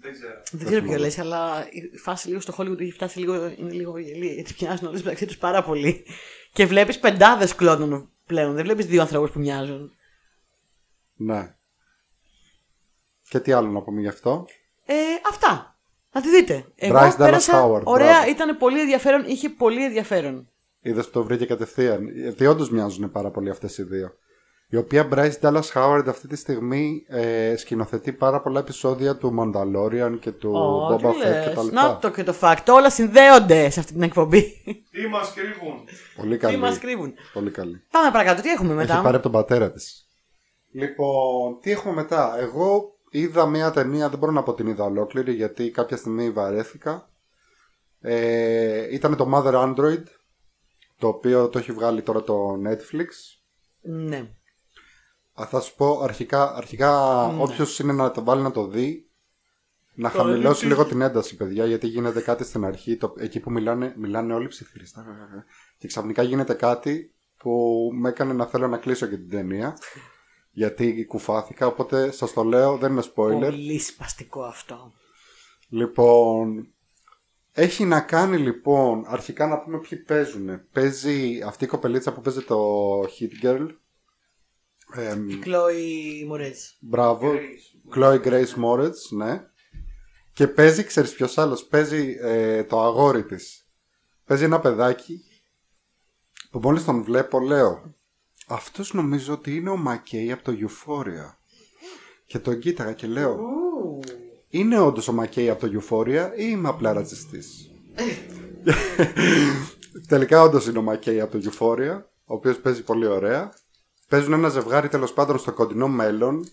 Δεν ξέρω. Δεν ξέρω ποιο λες, αλλά η φάση λίγο στο Hollywood έχει φτάσει λίγο, είναι λίγο γελία. Γιατί μοιάζουν όλες μεταξύ τους πάρα πολύ. Και βλέπεις πεντάδες κλόνων πλέον. Δεν βλέπεις δύο ανθρώπους που μοιάζουν. Ναι. Και τι άλλο να πούμε γι' αυτό; Ε, αυτά. Να τη δείτε. Εγώ Bryce Dallas πέρασα Howard, ωραία, μπράβο. ήταν πολύ ενδιαφέρον, είχε πολύ ενδιαφέρον. Είδες που το βρήκε κατευθείαν. Γιατί όντως μοιάζουν πάρα πολύ αυτές οι δύο. Η οποία Bryce Dallas Howard αυτή τη στιγμή ε, σκηνοθετεί πάρα πολλά επεισόδια του Mandalorian και του Ω, Boba τι Fett λες. κτλ. Να το και το fact. Όλα συνδέονται σε αυτή την εκπομπή. Τι μας κρύβουν. Πολύ Τι καλή. μας κρύβουν. Πολύ καλή. Πάμε παρακάτω, τι έχουμε Έχει μετά; πάρει από τον πατέρα της. Λοιπόν, τι έχουμε μετά; Εγώ είδα μια ταινία, δεν μπορώ να πω την είδα ολόκληρη γιατί κάποια στιγμή βαρέθηκα. Ε, ήταν το Mother Android, το οποίο το έχει βγάλει τώρα το Netflix. Ναι. Α, θα σου πω αρχικά, αρχικά Ναι. όποιος είναι να το βάλει να το δει, να Το χαμηλώσει δει. λίγο την ένταση, παιδιά, γιατί γίνεται κάτι στην αρχή, το, εκεί που μιλάνε, μιλάνε όλοι ψιθυριστά. Και ξαφνικά γίνεται κάτι που με έκανε να θέλω να κλείσω και την ταινία. Γιατί κουφάθηκα, οπότε σας το λέω, δεν είναι spoiler. Πολύ σπαστικό αυτό. Λοιπόν, έχει να κάνει λοιπόν, αρχικά να πούμε ποιοι παίζουν. Παίζει αυτή η κοπελίτσα που παίζει το Hit Girl. Εμ, Κλόι Μορέτ. Μπράβο. Chloe Grace Moretz, ναι. Και παίζει, ξέρεις ποιος άλλος, παίζει ε, το αγόρι της. Παίζει ένα παιδάκι που μόλις τον βλέπω λέω αυτός νομίζω ότι είναι ο Μακέι από το Euphoria. Και τον κοίταγα και λέω είναι όντως ο Μακέι από το Euphoria ή είμαι απλά ρατσιστής; Τελικά όντως είναι ο Μακέι από το Euphoria, ο οποίος παίζει πολύ ωραία. Παίζουν ένα ζευγάρι τέλος πάντων στο κοντινό μέλλον,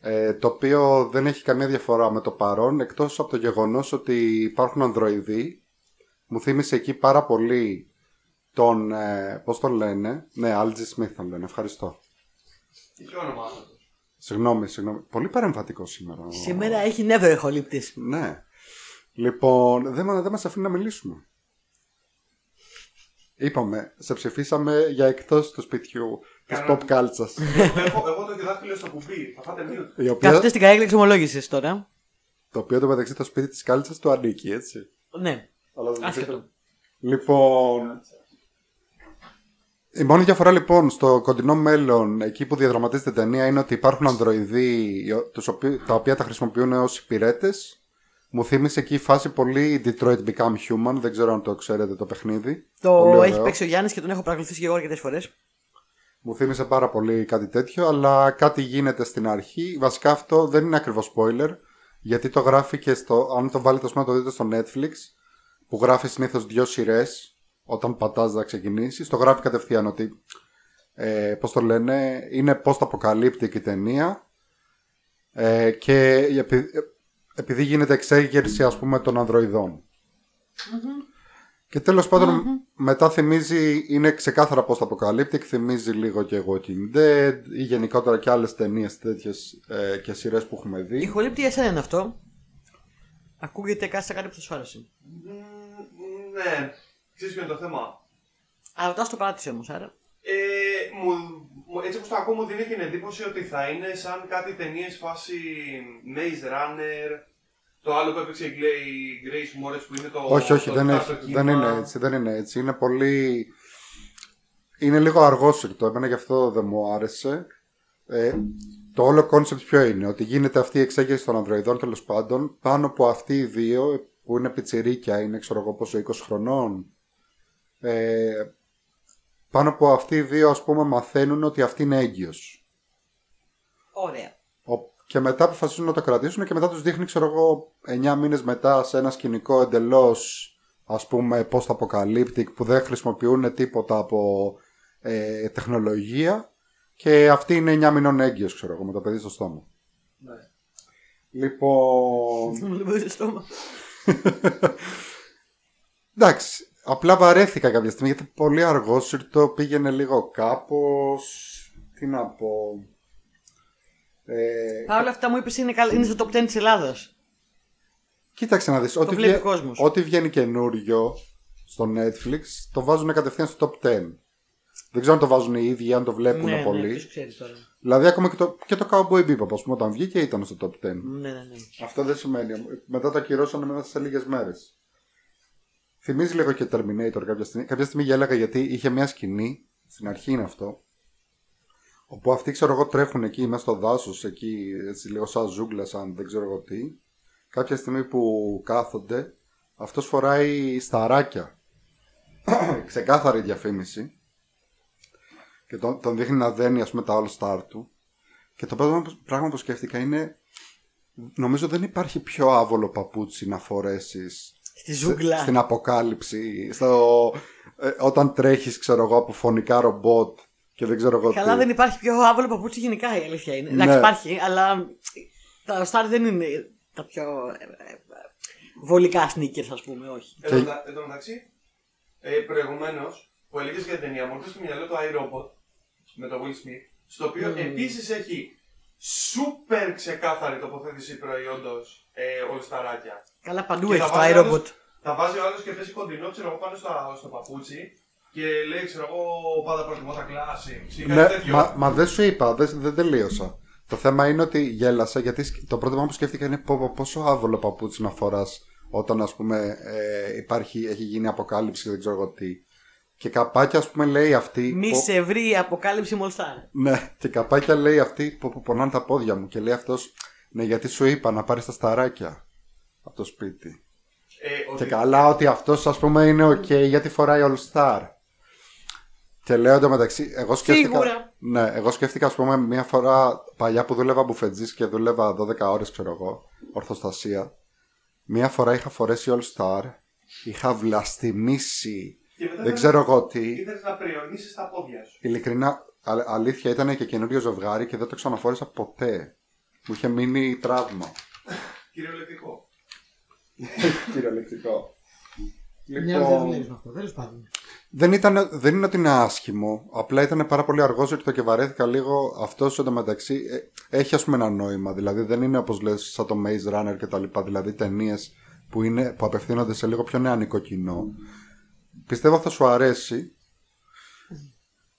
ε, το οποίο δεν έχει καμία διαφορά με το παρόν, εκτός από το γεγονός ότι υπάρχουν ανδροειδοί. Μου θύμισε εκεί πάρα πολύ τον, ε, πώς τον λένε, ναι, Άλτζι Σμιθ τον λένε, ευχαριστώ. Ποιο όνομα αυτό. Συγγνώμη, συγγνώμη. Πολύ παρεμβατικό σήμερα. ο- Σήμερα έχει never εχολήπτη. Ναι. Λοιπόν, δεν, μα- δεν μας αφήνει να μιλήσουμε. Είπαμε, σε ψηφίσαμε για εκτός του σπιτιού της Κανένα- pop κάλτσας. έχω, εγώ το διδάσκαλο στο κουμπί. Θα φάτε mute. η οποία, Κάθεται στην καρέκλα εξομολόγησης τώρα. το οποίο το μεταξύ το σπίτι της κάλτσας του ανήκει, έτσι. Ναι. Αλλά δεν Άσχετο. το- Λοιπόν, η μόνη διαφορά λοιπόν στο κοντινό μέλλον, εκεί που διαδραματίζεται η ταινία, είναι ότι υπάρχουν ανδροειδοί τους οποίου- τα οποία τα χρησιμοποιούν ως υπηρέτες. Μου θύμισε εκεί η φάση πολύ Detroit Become Human, δεν ξέρω αν το ξέρετε το παιχνίδι. Το Πολύ έχει ωραίο. παίξει ο Γιάννης και τον έχω παρακολουθήσει και εγώ αρκετές φορές. Μου θύμισε πάρα πολύ κάτι τέτοιο, αλλά κάτι γίνεται στην αρχή. Βασικά αυτό δεν είναι ακριβώς spoiler, γιατί το γράφει και στο. Αν το βάλετε, ας πούμε, να το δείτε στο Netflix, που γράφει συνήθως δύο σειρές, όταν πατάς να ξεκινήσεις, το γράφει κατευθείαν ότι. Ε, πώς το λένε, είναι πώ το αποκαλύπτει και η ταινία. Ε, και επει- επειδή γίνεται εξέγερση, ας πούμε, των ανδροειδών. Και τέλος πάντων, μετά θυμίζει, είναι ξεκάθαρα πώς το αποκαλύπτει και θυμίζει λίγο και Walking Dead ή γενικότερα και άλλες ταινίες τέτοιες ε, και σειρές που έχουμε Η δει. χολήπτη για σένα είναι αυτό; Ακούγεται κάτι σε κάτι που θα σου άρεσε. Μμμ, Ναι. Ξέρεις ποιο είναι το θέμα; Αλλά ρωτά το πάτησε όμως, άρα. Ε, μου, μου- έτσι όπως το ακούω μου δίνει την εντύπωση ότι θα είναι σαν κάτι ταινίες φάση Maze Runner το άλλο που έπαιξε η Gla- η Grace Moretz που είναι το όχι, όχι, το δεν, τετάρτο έχει, κύμα. δεν είναι έτσι, δεν είναι έτσι. Είναι πολύ... Είναι λίγο αργόσυρτο, εμένα γι' αυτό δεν μου άρεσε. Ε, το όλο concept ποιο είναι, ότι γίνεται αυτή η εξέγερση των ανδροειδών τέλος πάντων, πάνω από αυτοί οι δύο που είναι πιτσιρίκια, είναι ξέρω εγώ πόσο 20 χρονών, ε, πάνω από αυτοί οι δύο ας πούμε μαθαίνουν ότι αυτή είναι έγκυος. Ωραία. Ο- Και μετά αποφασίζουν να το κρατήσουν και μετά τους δείχνει, ξέρω εγώ, 9 μήνες μετά σε ένα σκηνικό εντελώς, ας πούμε, πώς το αποκαλύπτει, που δεν χρησιμοποιούν τίποτα από ε, τεχνολογία και αυτή είναι 9 μηνών έγκυος, ξέρω εγώ, με το παιδί στο στόμα. Ναι. Λοιπόν, Μου λέει στο στόμα. εντάξει, απλά βαρέθηκα κάποια στιγμή γιατί πολύ αργόσυρτο, πήγαινε λίγο κάπως, τι να πω... Ε, Παρ' όλα αυτά μου είπες είναι, καλ- είναι στο top 10 της Ελλάδας. Κοίταξε να δεις, ό,τι, βλέπει βγε- ο κόσμος. ό,τι βγαίνει καινούριο στο Netflix το βάζουν κατευθείαν στο top 10. Δεν ξέρω αν το βάζουν οι ίδιοι, αν το βλέπουν ναι, πολύ. Ναι, ποιος ξέρει τώρα. Δηλαδή, ακόμα και το, και το Cowboy Bebop, ας πούμε, όταν βγήκε ήταν στο top 10. Ναι, ναι, ναι. Αυτό δεν σημαίνει. Μετά το ακυρώσανε μέσα σε λίγες μέρες. Θυμίζει λίγο και Terminator κάποια στιγμή. Κάποια στιγμή γέλαγα γιατί είχε μια σκηνή, στην αρχή είναι αυτό, όπου αυτοί ξέρω εγώ τρέχουν εκεί μέσα στο δάσος, εκεί έτσι λίγο σαν ζούγκλα, σαν δεν ξέρω εγώ τι. Κάποια στιγμή που κάθονται, αυτός φοράει σταράκια. Ξεκάθαρη διαφήμιση. Και τον, τον δείχνει να δένει ας πούμε τα All Star του. Και το πρώτο πράγμα που σκέφτηκα είναι νομίζω δεν υπάρχει πιο άβολο παπούτσι να φορέσεις Στη ζούγκλα. στην αποκάλυψη, στο, ε, όταν τρέχεις ξέρω εγώ από φωνικά ρομπότ και δεν ξέρω εγώ Καλά, τι. δεν υπάρχει πιο άβολο παπούτσι γενικά η αλήθεια είναι. Ναι. Εντάξει, υπάρχει, αλλά τα Star δεν είναι τα πιο ε, ε, βολικά sneakers, ας πούμε, όχι. Εν τω μετα- εν τω μεταξύ, ε, προηγουμένως που έλεγες για την ταινία, μου ήρθε στο μυαλό το iRobot με το Will Smith, στο οποίο Mm. επίσης έχει σούπερ ξεκάθαρη τοποθέτηση προϊόντος ε, ολσταράκια. Καλά, παντού Και έχει τα το βάζει iRobot. άλλος- Τα βάζει ο άλλος και πέσει κοντινό, ξέρω εγώ, πάνω στα- στο παπούτσι και λέει, ξέρω εγώ, πάντα προτιμώ τα classics ή κάτι Ναι, τέτοιο. μα, μα δεν σου είπα, δεν, δεν τελείωσα. Το θέμα είναι ότι γέλασα γιατί σκ- το πρώτο πράγμα που σκέφτηκα είναι πω, πω, πόσο άβολο παπούτσι να φοράς όταν ας πούμε ε, υπάρχει, έχει γίνει αποκάλυψη και δεν ξέρω εγώ τι. Και καπάκια ας πούμε λέει αυτή... Μη πω- σε βρει η αποκάλυψη Μολστάρ. Ναι, και καπάκια λέει αυτή που, που πονάνε τα πόδια μου και λέει αυτός ναι γιατί σου είπα να πάρεις τα σταράκια από το σπίτι. Ε, Και ότι- καλά ότι αυτός ας πούμε είναι ok γιατί φοράει All Star. Και λέω εντωμεταξύ, εγώ σκέφτηκα. Σίγουρα. Ναι, εγώ σκέφτηκα, ας πούμε, μια φορά παλιά που δούλευα μπουφετζής και δούλευα 12 ώρες, ξέρω εγώ, ορθοστασία. Μια φορά είχα φορέσει All Star, είχα βλαστημίσει, και μετά δεν ήθελες- ξέρω εγώ τι. Ήθελες να πριονίσεις τα πόδια σου. Ειλικρινά, α- αλήθεια ήταν και καινούριο ζευγάρι και δεν το ξαναφόρεσα ποτέ. Μου είχε μείνει τραύμα. Κυριολεκτικό. Κυριολεκτικό. Ναι, Λοιπόν, με αυτό, τέλος πάντων. δεν, ήταν, δεν είναι ότι είναι άσχημο. Απλά ήταν πάρα πολύ αργός το και βαρέθηκα λίγο. Αυτό εντωμεταξύ ε, έχει ας πούμε ένα νόημα. Δηλαδή δεν είναι όπως λες σαν το Maze Runner και τα λοιπά. Δηλαδή ταινίες που, είναι, που απευθύνονται σε λίγο πιο νεανικό κοινό. Πιστεύω θα σου αρέσει.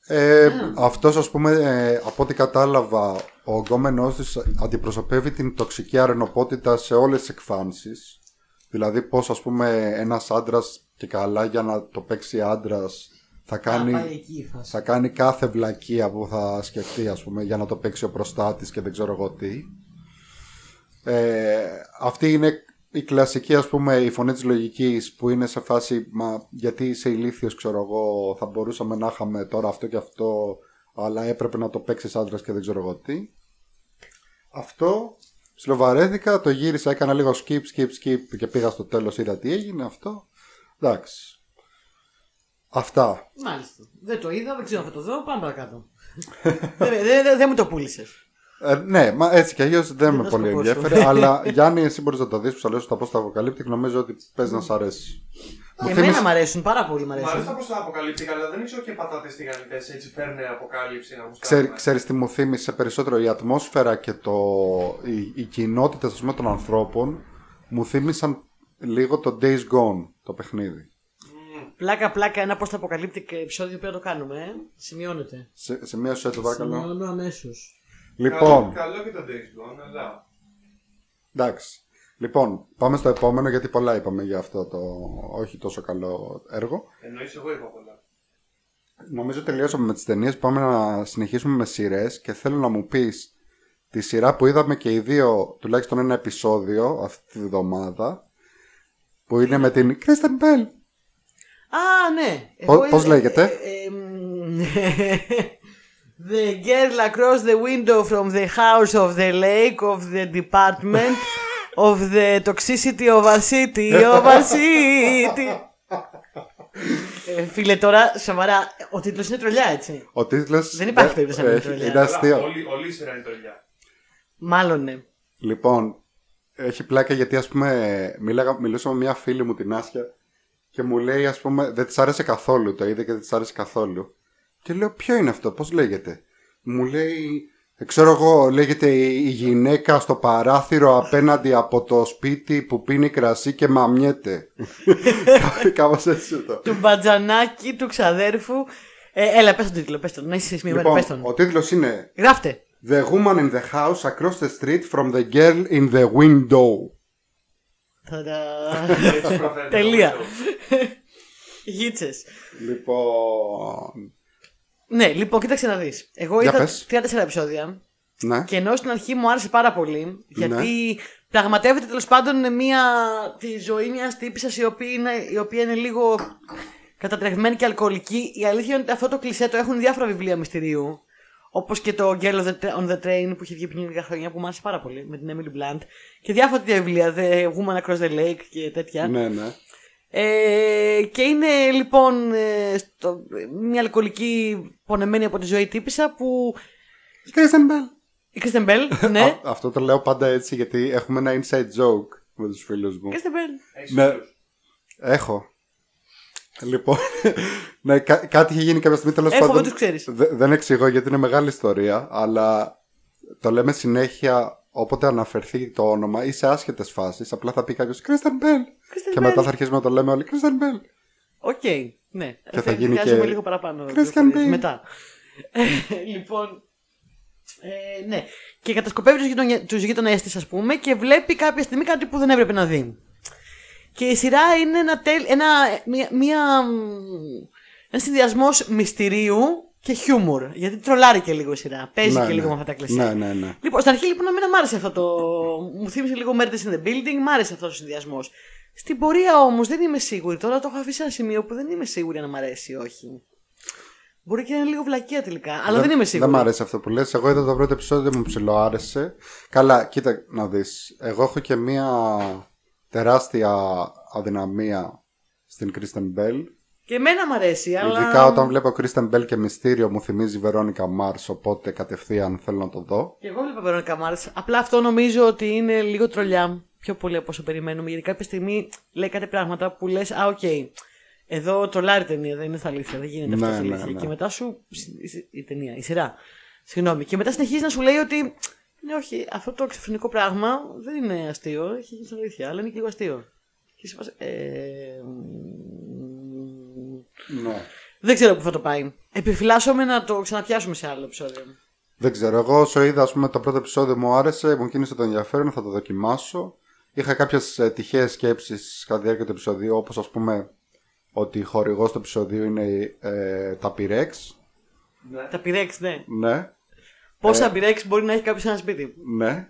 Ε, αυτός ας πούμε ε, από ό,τι κατάλαβα ο γκόμενός της αντιπροσωπεύει την τοξική αρενοπότητα σε όλες τις εκφάνσεις δηλαδή πως ας πούμε ένας άντρας και καλά για να το παίξει άντρας θα κάνει, πάει εκεί η φάση. θα κάνει κάθε βλακεία που θα σκεφτεί ας πούμε για να το παίξει ο προστάτης και δεν ξέρω εγώ τι ε, αυτή είναι η κλασική ας πούμε η φωνή της λογικής που είναι σε φάση μα γιατί είσαι ηλίθιος ξέρω εγώ θα μπορούσαμε να είχαμε τώρα αυτό και αυτό αλλά έπρεπε να το παίξεις άντρας και δεν ξέρω εγώ τι αυτό σλοβαρέθηκα το γύρισα έκανα λίγο skip skip skip και πήγα στο τέλος είδα τι έγινε αυτό εντάξει αυτά Μάλιστα. Δεν το είδα, δεν ξέρω αν θα το δω. Πάμε παρακάτω. δεν, δεν, δεν, δεν μου το πούλησες. Ε, ναι, μα έτσι κι αλλιώς δεν με θα πολύ σκοπός σου. ενδιαφέρει. αλλά Γιάννη, εσύ μπορείς να το δεις που σα λέω στα πώ τα αποκαλύπτει και νομίζω ότι παίζει να σ' αρέσει. Και εμένα θύμισε- μ' αρέσουν, πάρα πολύ μ' Μ' αρέσουν. αρέσει τα προς τα αποκαλύπτικα, αλλά δεν ξέρω και πατάτες τηγανιτές έτσι φέρνε αποκάλυψη να μου Ξέρει, στέλνουν. ξέρεις τι μου θύμισε περισσότερο η ατμόσφαιρα και το, οι, οι κοινότητε των ανθρώπων μου θύμισαν λίγο το Days Gone το παιχνίδι. Πλάκα, πλάκα, ένα πώ τα αποκαλύπτει και επεισόδιο που θα το κάνουμε. Ε. Σημειώνεται. Σε, σημείωσε το παρακαλώ. Σημειώνω αμέσως. Λοιπόν, Καλό, καλό και το Days Gone, αλλά. εντάξει. Λοιπόν, πάμε στο επόμενο γιατί πολλά είπαμε για αυτό το όχι τόσο καλό έργο. Εννοείς εγώ είπα πολλά. Νομίζω τελειώσαμε με τις ταινίες Πάμε να συνεχίσουμε με σειρέ και θέλω να μου πεις τη σειρά που είδαμε και οι δύο τουλάχιστον ένα επεισόδιο αυτή τη βδομάδα που είναι με την Kristen Bell. Α, ναι. Πώς- Εγώ πώς είδα- λέγεται? Ε, ε, μ, the girl across the window from the house of the lake of the department of the toxicity of our city, of our city. Ε, φίλε, τώρα σοβαρά, ο τίτλος είναι τρολιά, έτσι. Ο τίτλος Δεν υπάρχει ε, περίπτωση να ε, μην τρολιά. Είναι αστείο. Αλλά όλη, όλη η σειρά είναι τρολιά. Μάλλον ναι. Λοιπόν, έχει πλάκα γιατί ας πούμε μίλαγα, μιλούσα με μια φίλη μου την Άσια και μου λέει ας πούμε δεν της άρεσε καθόλου το είδε και δεν της άρεσε καθόλου και λέω ποιο είναι αυτό, πώς λέγεται; Μου λέει «Ε, ξέρω εγώ λέγεται η η γυναίκα στο παράθυρο απέναντι από το σπίτι που πίνει κρασί και μαμιέται Κάπως έτσι το Του μπατζανάκι του ξαδέρφου. Ε, έλα, πες τον τίτλο, πες τον. Να είσαι σημειωμένο, Λοιπόν, πες τον. ο τίτλος είναι Γράφτε. The woman in the house across the street from the girl in the window. Ταδά. Έτσι προφέρεται. Τελεία. Γίτσες. Λοιπόν. Ναι, λοιπόν, κοίταξε να δεις. Εγώ Για είδα πες. 34 επεισόδια Ναι. και ενώ στην αρχή μου άρεσε πάρα πολύ, γιατί πραγματεύεται τέλος πάντων μια, τη ζωή μιας τύπησας η, οποία είναι, η οποία είναι λίγο κατατρεγμένη και αλκοολική. Η αλήθεια είναι ότι αυτό το κλισέ το έχουν διάφορα βιβλία μυστηρίου. Όπως και το Girl of the, on the Train που είχε βγει πριν λίγα χρόνια που μου άρεσε πάρα πολύ με την Emily Blunt. Και διάφορα τέτοια βιβλία, The Woman Across the Lake και τέτοια. Ναι, ναι. Ε, και είναι λοιπόν ε, στο, μια αλκοολική πονεμένη από τη ζωή τύπησα που. Kristen Bell. Η Kristen Bell, ναι. Α, αυτό το λέω πάντα έτσι γιατί έχουμε ένα inside joke με τους φίλους μου. Kristen Bell. Έχεις Ναι. φίλους. Έχω. Λοιπόν, ναι, κά- κάτι είχε γίνει κάποια στιγμή τέλος Έχω, πάντων. δεν τους ξέρεις. Δε- δεν εξηγώ γιατί είναι μεγάλη ιστορία, αλλά το λέμε συνέχεια όποτε αναφερθεί το όνομα ή σε άσχετες φάσεις. Απλά θα πει κάποιος Kristen Bell. Kristen Και μετά θα αρχίσουμε να το λέμε όλοι Kristen Bell. OK, ναι. Και θα γίνει Χρειάζομαι και- λίγο παραπάνω. Christian πληροφορίες Bale. Μετά. Ε, λοιπόν. Ε, ναι. Και κατασκοπεύει τους γειτονια- τους γείτονές της ας πούμε και βλέπει κάποια στιγμή κάτι που δεν έπρεπε να δει. Και η σειρά είναι ένα, τέλ, ένα μια, μια, μ, ένα συνδυασμός μυστηρίου και χιούμορ. Γιατί τρολάρει και λίγο η σειρά. Παίζει Ναι, και λίγο ναι. με αυτά τα κλεισέ. Ναι, ναι, ναι. Λοιπόν, στην αρχή λοιπόν εμένα μ' άρεσε αυτό το. Μου θύμισε λίγο Murders in the Building, μ' άρεσε αυτός ο συνδυασμός. Στην πορεία όμως δεν είμαι σίγουρη. Τώρα το έχω αφήσει σε ένα σημείο που δεν είμαι σίγουρη αν μ' αρέσει ή όχι. Μπορεί και να είναι λίγο βλακεία τελικά, αλλά δεν, είμαι σίγουρη. Δεν μ' αρέσει αυτό που λες. Εγώ είδα το πρώτο επεισόδιο μου ψιλοάρεσε. Καλά, κοίτα να δεις. Εγώ έχω και μία τεράστια αδυναμία στην Kristen Bell. Και εμένα μ' αρέσει, αλλά. Ειδικά όταν βλέπω Kristen Bell και Μυστήριο μου θυμίζει Veronica Mars, οπότε κατευθείαν θέλω να το δω. Και εγώ βλέπω Veronica Mars. Απλά αυτό νομίζω ότι είναι λίγο τρολιά. Πιο πολύ από όσο περιμένουμε. Γιατί κάποια στιγμή λέει κάτι πράγματα που λες, Α, οκ. Εδώ τρολάρει η ταινία, δεν είναι στα αλήθεια. Δεν γίνεται αυτό Ναι, στα ναι, αλήθεια. ναι. Και μετά σου. Η ταινία, η σειρά. Συγγνώμη. Και μετά συνεχίζει να σου λέει ότι. Ναι, όχι, αυτό το εξωφρενικό πράγμα δεν είναι αστείο. Έχει γίνει στην αλήθεια, αλλά είναι και λίγο αστείο. Και σε φάση, ε, μ, Ναι. δεν ξέρω πού θα το πάει. Επιφυλάσσομαι να το ξαναπιάσουμε σε άλλο επεισόδιο. Δεν ξέρω. Εγώ όσο είδα, ας πούμε, το πρώτο επεισόδιο μου άρεσε, μου κίνησε το ενδιαφέρον, θα το δοκιμάσω. Είχα κάποιες ε, τυχαίες σκέψεις κατά τη διάρκεια του επεισοδίου, όπως ας πούμε ότι χορηγός του επεισοδίου είναι ε, τα Pyrex. Ναι. Τα πειρέξ, ναι. Ναι, Πόσα Ε. πειρέξ μπορεί να έχει κάποιος σε ένα σπίτι. ναι.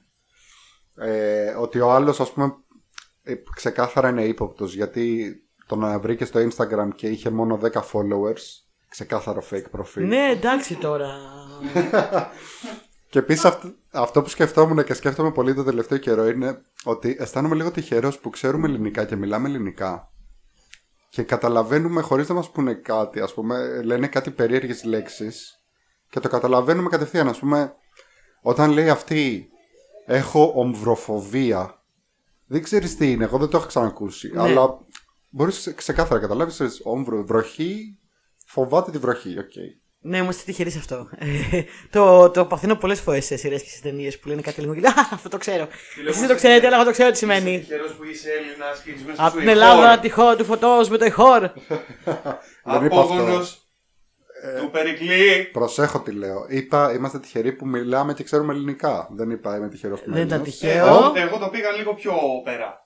Ε, ότι ο άλλος, ας πούμε, ε, ξεκάθαρα είναι ύποπτος γιατί τον βρήκε στο Instagram και είχε μόνο 10 followers. Ξεκάθαρο fake προφίλ. Ναι, εντάξει τώρα. Και επίσης αυτό, αυτό που σκεφτόμουν και σκέφτομαι πολύ το τελευταίο καιρό είναι ότι αισθάνομαι λίγο τυχερός που ξέρουμε ελληνικά και μιλάμε ελληνικά. Και καταλαβαίνουμε χωρίς να μας πούνε κάτι, ας πούμε, λένε κάτι περίεργες λέξεις και το καταλαβαίνουμε κατευθείαν. Α πούμε, όταν λέει αυτή έχω ομβροφοβία, δεν ξέρεις τι είναι, εγώ δεν το έχω ξανακούσει. Ναι. Αλλά μπορείς ξεκάθαρα να καταλάβεις, όμβρο, βροχή, φοβάται τη βροχή, οκ. ναι, είμαστε τυχεροί σε αυτό. το, το παθαίνω πολλές φορές σε σειρές και σε ταινίες που λένε κάτι λίγο και λέω Α, αυτό το ξέρω. Εσείς δεν το ξέρετε, αλλά εγώ το ξέρω τι σημαίνει. Τυχερός που είσαι Έλληνας και είσαι μέσα Από στο την ηχόρ. Ελλάδα, τυχό του φωτός με το ηχόρ. Δεν είπα αυτό. Απόγονος του Περικλή. Προσέχω τι λέω. Είπα είμαστε τυχεροί που μιλάμε και ξέρουμε ελληνικά. Δεν είπα είμαι τυχερός που είμαι Δεν ήταν Έλληνας. τυχαίο. Εγώ, εγώ το πήγα λίγο πιο πέρα.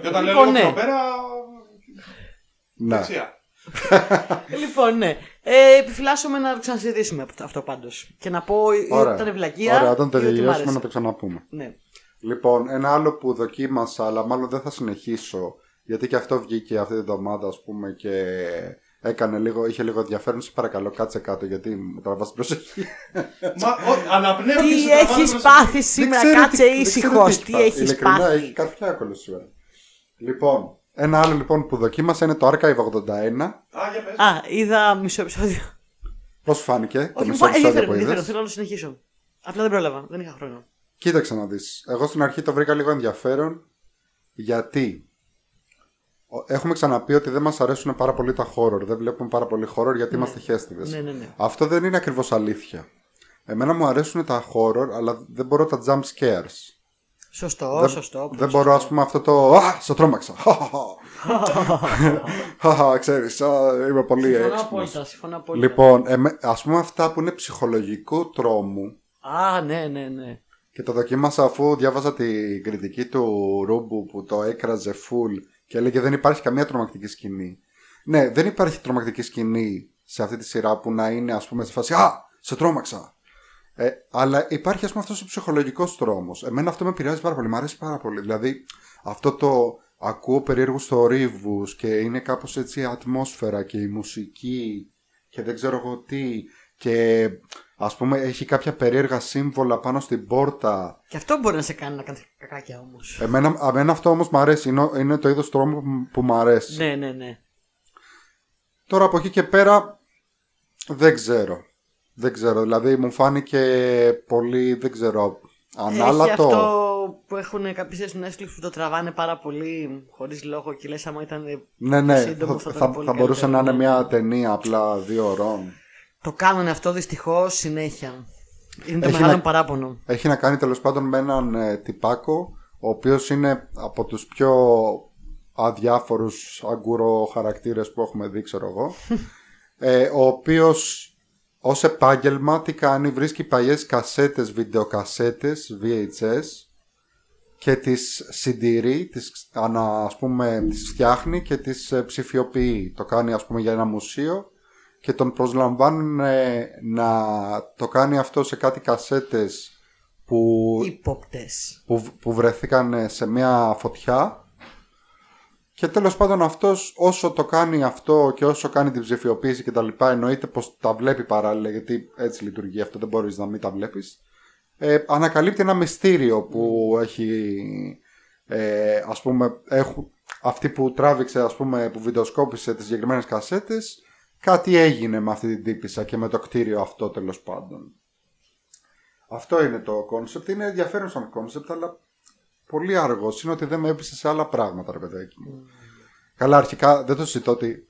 Και όταν λέω Λοιπόν, λίγο ναι. πιο πέρα. Ναι. Δεξιά. λοιπόν, ναι. Ε, επιφυλάσσομαι να το ξανασυζητήσουμε αυτό- αυτό πάντως. Και να πω ή Ωραία. ότι ήταν βλακεία. Ωραία, όταν ή ότι μ' τελειώσουμε άρεσε. να το ξαναπούμε. Ναι. Λοιπόν, ένα άλλο που δοκίμασα, αλλά μάλλον δεν θα συνεχίσω, γιατί και αυτό βγήκε αυτή τη εβδομάδα, ας πούμε, και έκανε λίγο, είχε λίγο ενδιαφέρον. Σε παρακαλώ, κάτσε κάτω, γιατί μου τραβάς την προσοχή. Μα ο, αναπνέω και Τι σου τραβάνε έχεις προς- πάθει Δεν σήμερα, ξέρω κάτσε τι- δεν ήσυχος. ξέρω Τι έχεις Ειλικρινά, πάθει. έχει καρφιά άκολο σήμερα. Λοιπόν, ένα άλλο λοιπόν που δοκίμασα είναι το Archive 81. Α, για πες. Α, είδα μισό επεισόδιο. Πώς φάνηκε το Όχι, μου μισό φάνηκε επεισόδιο ενδιαφέρον, που ενδιαφέρον. είδες; Θέλω να το συνεχίσω. Απλά δεν πρόλαβα, δεν είχα χρόνο. Κοίταξε να δεις. Εγώ στην αρχή το βρήκα λίγο ενδιαφέρον γιατί ο- έχουμε ξαναπεί ότι δεν μας αρέσουν πάρα πολύ τα horror. Δεν βλέπουμε πάρα πολύ horror γιατί είμαστε χέστηδες. Ναι, ναι, ναι. Αυτό δεν είναι ακριβώς αλήθεια. Εμένα μου αρέσουν τα horror αλλά δεν μπορώ τα jump scares. Σωστό, δεν, σωστό. πολύ δεν σωστό. μπορώ, ας πούμε, αυτό το. Α, σε τρόμαξα. Χαχα, ξέρεις, είμαι πολύ Συμφωνώ έξυπνος. απόλυτα. Συμφωνώ απόλυτα. Λοιπόν, ας πούμε αυτά που είναι ψυχολογικού τρόμου Α, ναι, ναι, ναι. και το δοκίμασα αφού διάβαζα την κριτική του Ρούμπου που το έκραζε full και έλεγε δεν υπάρχει καμία τρομακτική σκηνή. Ναι, δεν υπάρχει τρομακτική σκηνή σε αυτή τη σειρά που να είναι ας πούμε σε φάση «Α, σε τρόμαξα». Ε, αλλά υπάρχει ας πούμε αυτός ο ψυχολογικός τρόμος. Εμένα αυτό με επηρεάζει πάρα πολύ, μου αρέσει πάρα πολύ. Δηλαδή αυτό το ακούω περίεργους θορύβους και είναι κάπως έτσι η ατμόσφαιρα και η μουσική και δεν ξέρω εγώ τι και ας πούμε έχει κάποια περίεργα σύμβολα πάνω στην πόρτα. Και αυτό μπορεί να σε κάνει να κάνεις κακάκια όμως. Εμένα, εμένα αυτό όμως μου αρέσει, είναι, είναι το είδος τρόμου που, που μου αρέσει. Ναι, ναι, ναι. Τώρα από εκεί και πέρα δεν ξέρω. Δεν ξέρω, δηλαδή μου φάνηκε πολύ, δεν ξέρω, Έχει ανάλατο. αυτό που έχουν κάποιε στο Netflix που το τραβάνε πάρα πολύ χωρίς λόγο και λες άμα ήταν. Ναι, ναι, σύντομο, θα, θα θα, ήταν πολύ θα μπορούσε να καλύτερο, είναι ναι. μια ταινία απλά δύο ώρων. Το κάνουν αυτό δυστυχώς συνέχεια. Είναι το Έχει μεγάλο να- παράπονο. Έχει να κάνει τέλος πάντων με έναν ε, τυπάκο, ο οποίος είναι από τους πιο αδιάφορους αγκούρο χαρακτήρες που έχουμε δει, ξέρω εγώ. ε, ο οποίος ως επάγγελμα τι κάνει, βρίσκει παλιές κασέτες, βιντεοκασέτες, VHS και τις συντηρεί, τις, ανα, ας πούμε, τις φτιάχνει και τις ε, ψηφιοποιεί. Το κάνει ας πούμε για ένα μουσείο και τον προσλαμβάνουν ε, να το κάνει αυτό σε κάτι κασέτες που, Υπόπτες. που, που βρεθήκαν ε, σε μια φωτιά και τέλος πάντων αυτός όσο το κάνει αυτό και όσο κάνει την ψηφιοποίηση και τα λοιπά εννοείται πως τα βλέπει παράλληλα γιατί έτσι λειτουργεί αυτό δεν μπορείς να μην τα βλέπεις ε, ανακαλύπτει ένα μυστήριο που έχει ε, ας πούμε έχουν, αυτή που τράβηξε ας πούμε που βιντεοσκόπησε τις συγκεκριμένες κασέτες κάτι έγινε με αυτή την τύπισσα και με το κτίριο αυτό τέλος πάντων. Αυτό είναι το concept είναι ενδιαφέρον σαν concept αλλά πολύ αργός. Είναι ότι δεν με έπεισε σε άλλα πράγματα ρε παιδάκι μου. Καλά αρχικά δεν το συζητώ ότι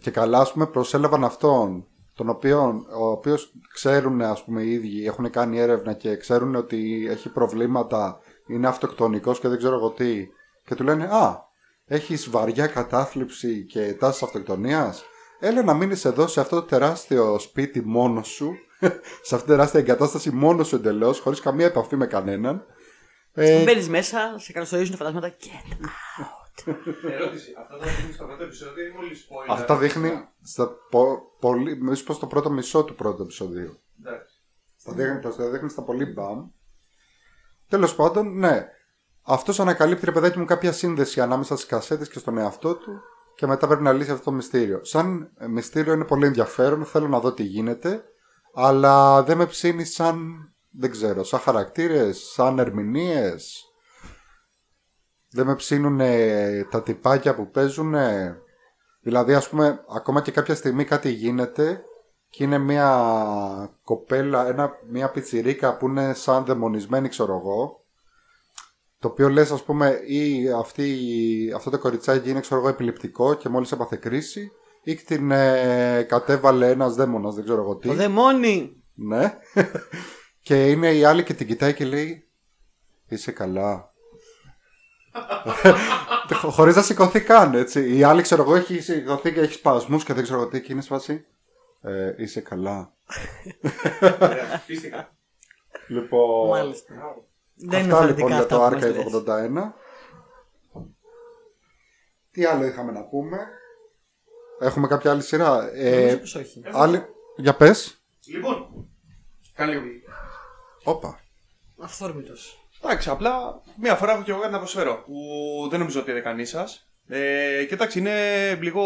και καλά ας πούμε προσέλαβαν αυτόν τον οποίο, ο οποίος ξέρουν ας πούμε οι ίδιοι, έχουν κάνει έρευνα και ξέρουν ότι έχει προβλήματα, είναι αυτοκτονικός και δεν ξέρω εγώ τι και του λένε «Α, έχεις βαριά κατάθλιψη και τάσεις αυτοκτονίας, έλα να μείνεις εδώ σε αυτό το τεράστιο σπίτι μόνος σου, σε αυτή την τεράστια εγκατάσταση μόνος σου εντελώς, χωρίς καμία επαφή με κανέναν. Ε, Μπαίνεις μέσα, σε καλωσορίζουν τα φαντάσματα και. Ερώτηση. Αυτά τα δείχνει στο πρώτο επεισόδιο ή μόλις spoiler; αυτά δείχνει στα πο, πολύ, μισό πω το πρώτο μισό του πρώτου επεισοδίου. Εντάξει. Στα δείχνει, τα δείχνει στα πολύ μπαμ. Τέλος πάντων, ναι. Αυτός ανακαλύπτει, ρε παιδάκι μου, κάποια σύνδεση ανάμεσα στις κασέτες και στον εαυτό του και μετά πρέπει να λύσει αυτό το μυστήριο. Σαν ε, μυστήριο είναι πολύ ενδιαφέρον, θέλω να δω τι γίνεται, αλλά δεν με ψήνει σαν, δεν ξέρω, σαν χαρακτήρες, σαν ερμηνείες. Δεν με ψήνουν τα τυπάκια που παίζουν. Δηλαδή, ας πούμε, ακόμα και κάποια στιγμή κάτι γίνεται και είναι μια κοπέλα, ένα, μια πιτσιρίκα που είναι σαν δαιμονισμένη, ξέρω εγώ. Το οποίο λες, ας πούμε, ή αυτή, αυτό το κοριτσάκι είναι, ξέρω εγώ, επιληπτικό και μόλις έπαθε κρίση, ή την ε, κατέβαλε ένας δαίμονας, δεν ξέρω εγώ τι. Το δαιμόνι! Ναι. και είναι η άλλη και την κοιτάει και λέει Είσαι καλά. Χωρίς να σηκωθεί καν, έτσι. Η άλλη, ξέρω εγώ, έχει σηκωθεί και έχει σπασμούς και δεν ξέρω εγώ τι και είναι σπάσει. Ε, είσαι καλά. Ωραία, Πίστηκα. Λοιπόν. Μάλιστα. Δεν είναι Αυτά λοιπόν θεωρητικά για αυτά το που μας Archive λες. 81. Τι άλλο είχαμε να πούμε; Έχουμε κάποια άλλη σειρά; Ε, Νομίζω πως όχι. άλλη... Για πες. Λοιπόν, κάνε λίγο. Όπα. Αυθόρμητος. Εντάξει, απλά μία φορά έχω και εγώ κάτι να προσφέρω που δεν νομίζω ότι είναι κανείς σας. Ε, κοιτάξτε, είναι λίγο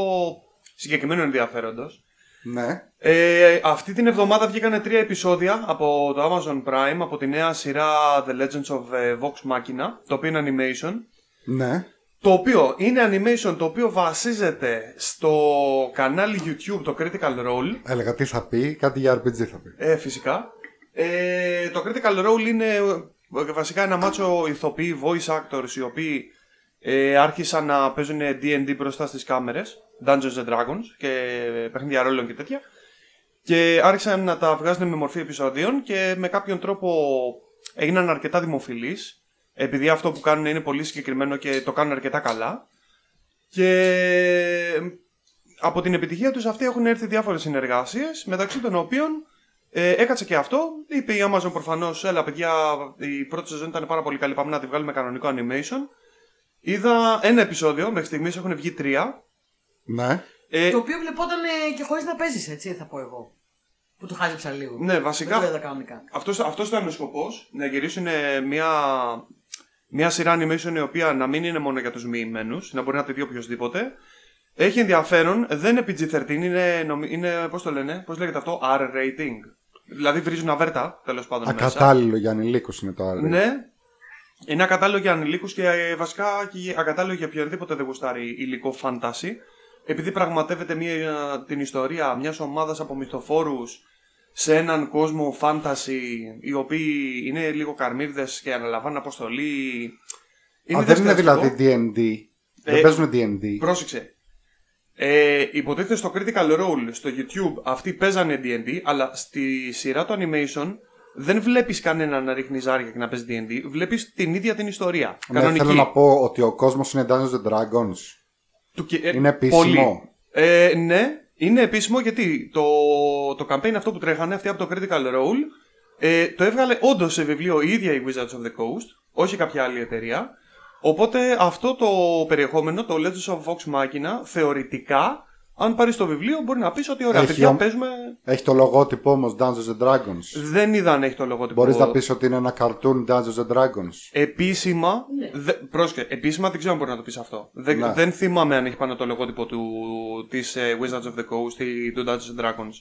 συγκεκριμένο ενδιαφέροντος. Ναι. Ε, αυτή την εβδομάδα βγήκαν τρία επεισόδια από το Amazon Prime από τη νέα σειρά The Legends of ε, Vox Machina, το οποίο είναι animation. Ναι. Το οποίο είναι animation το οποίο βασίζεται στο κανάλι YouTube, το Critical Role. Έλεγα τι θα πει, κάτι για RPG θα πει. Ε, φυσικά. Ε, το Critical Role είναι ε, βασικά ένα μάτσο ηθοποιοί, voice actors, οι οποίοι ε, άρχισαν να παίζουν D&D μπροστά στις κάμερες, Dungeons and Dragons και παιχνίδια ρόλων και τέτοια. Και άρχισαν να τα βγάζουν με μορφή επεισοδίων και με κάποιον τρόπο έγιναν αρκετά δημοφιλείς. επειδή αυτό που κάνουν είναι πολύ συγκεκριμένο και το κάνουν αρκετά καλά. Και από την επιτυχία τους αυτή έχουν έρθει διάφορες συνεργασίες, μεταξύ των οποίων ε, έκατσε και αυτό. Είπε η Amazon προφανώς, έλα παιδιά, η πρώτη σεζόν ήταν πάρα πολύ καλή, πάμε να τη βγάλουμε κανονικό animation. Είδα ένα επεισόδιο, μέχρι στιγμής έχουν βγει τρία. Ναι. Ε, Το οποίο βλεπόταν ε, και χωρίς να παίζεις, έτσι θα πω εγώ. Που το χάζεψα λίγο. ναι, βασικά Δεν το είδα κανονικά. αυτός, αυτός ήταν ο σκοπός, να γυρίσουν ε, μια, μια σειρά animation η οποία να μην είναι μόνο για τους μοιημένους, να μπορεί να τη δει οποιοδήποτε. Έχει ενδιαφέρον, δεν είναι PG-13, είναι, νομι- είναι πώς το λένε, πώς λέγεται αυτό, R-rating. Δηλαδή βρίζουν αβέρτα, τέλος πάντων μέσα. Ακατάλληλο για ανηλίκους είναι το άλλο. Ναι. Είναι ακατάλληλο για ανηλίκους και ε, βασικά και ακατάλληλο για οποιονδήποτε δεν γουστάρει υλικό φάνταση. Επειδή πραγματεύεται μια, την ιστορία μιας ομάδας από μυθοφόρους σε έναν κόσμο φάνταση οι οποίοι είναι λίγο καρμίρδες και αναλαμβάνουν αποστολή. Α, δεν είναι διασκεδαστικό. δηλαδή D&D. Ε, δεν παίζουν D&D. Πρόσεξε. Ε, υποτίθεται στο Critical Role στο YouTube αυτοί παίζανε D&D, αλλά στη σειρά του animation δεν βλέπεις κανέναν να ρίχνει ζάρια και να παίζει D&D, βλέπεις την ίδια την ιστορία. Ναι, Κανονική. θέλω να πω ότι ο κόσμος είναι Dungeons and Dragons. Του και- ε, Είναι επίσημο; πολύ. Ε, ναι, είναι επίσημο γιατί το, το campaign αυτό που τρέχανε, αυτοί από το Critical Role, ε, το έβγαλε όντως σε βιβλίο η ίδια η Wizards of the Coast, όχι κάποια άλλη εταιρεία. Οπότε αυτό το περιεχόμενο, το Legends of Vox Machina, θεωρητικά, αν πάρεις το βιβλίο, μπορεί να πεις ότι ωραία, Έχει παιδιά, ο- παίζουμε. Έχει το λογότυπο όμως Dungeons and Dragons. Δεν είδα αν έχει το λογότυπο. Μπορείς να πεις ότι είναι ένα cartoon Dungeons and Dragons. Επίσημα, Ναι. δε, πρόσκε, επίσημα δεν ξέρω αν μπορεί να το πεις αυτό. Δεν, Ναι. δεν θυμάμαι αν έχει πάνω το λογότυπο του, της ε, Wizards of the Coast ή του Dungeons and Dragons.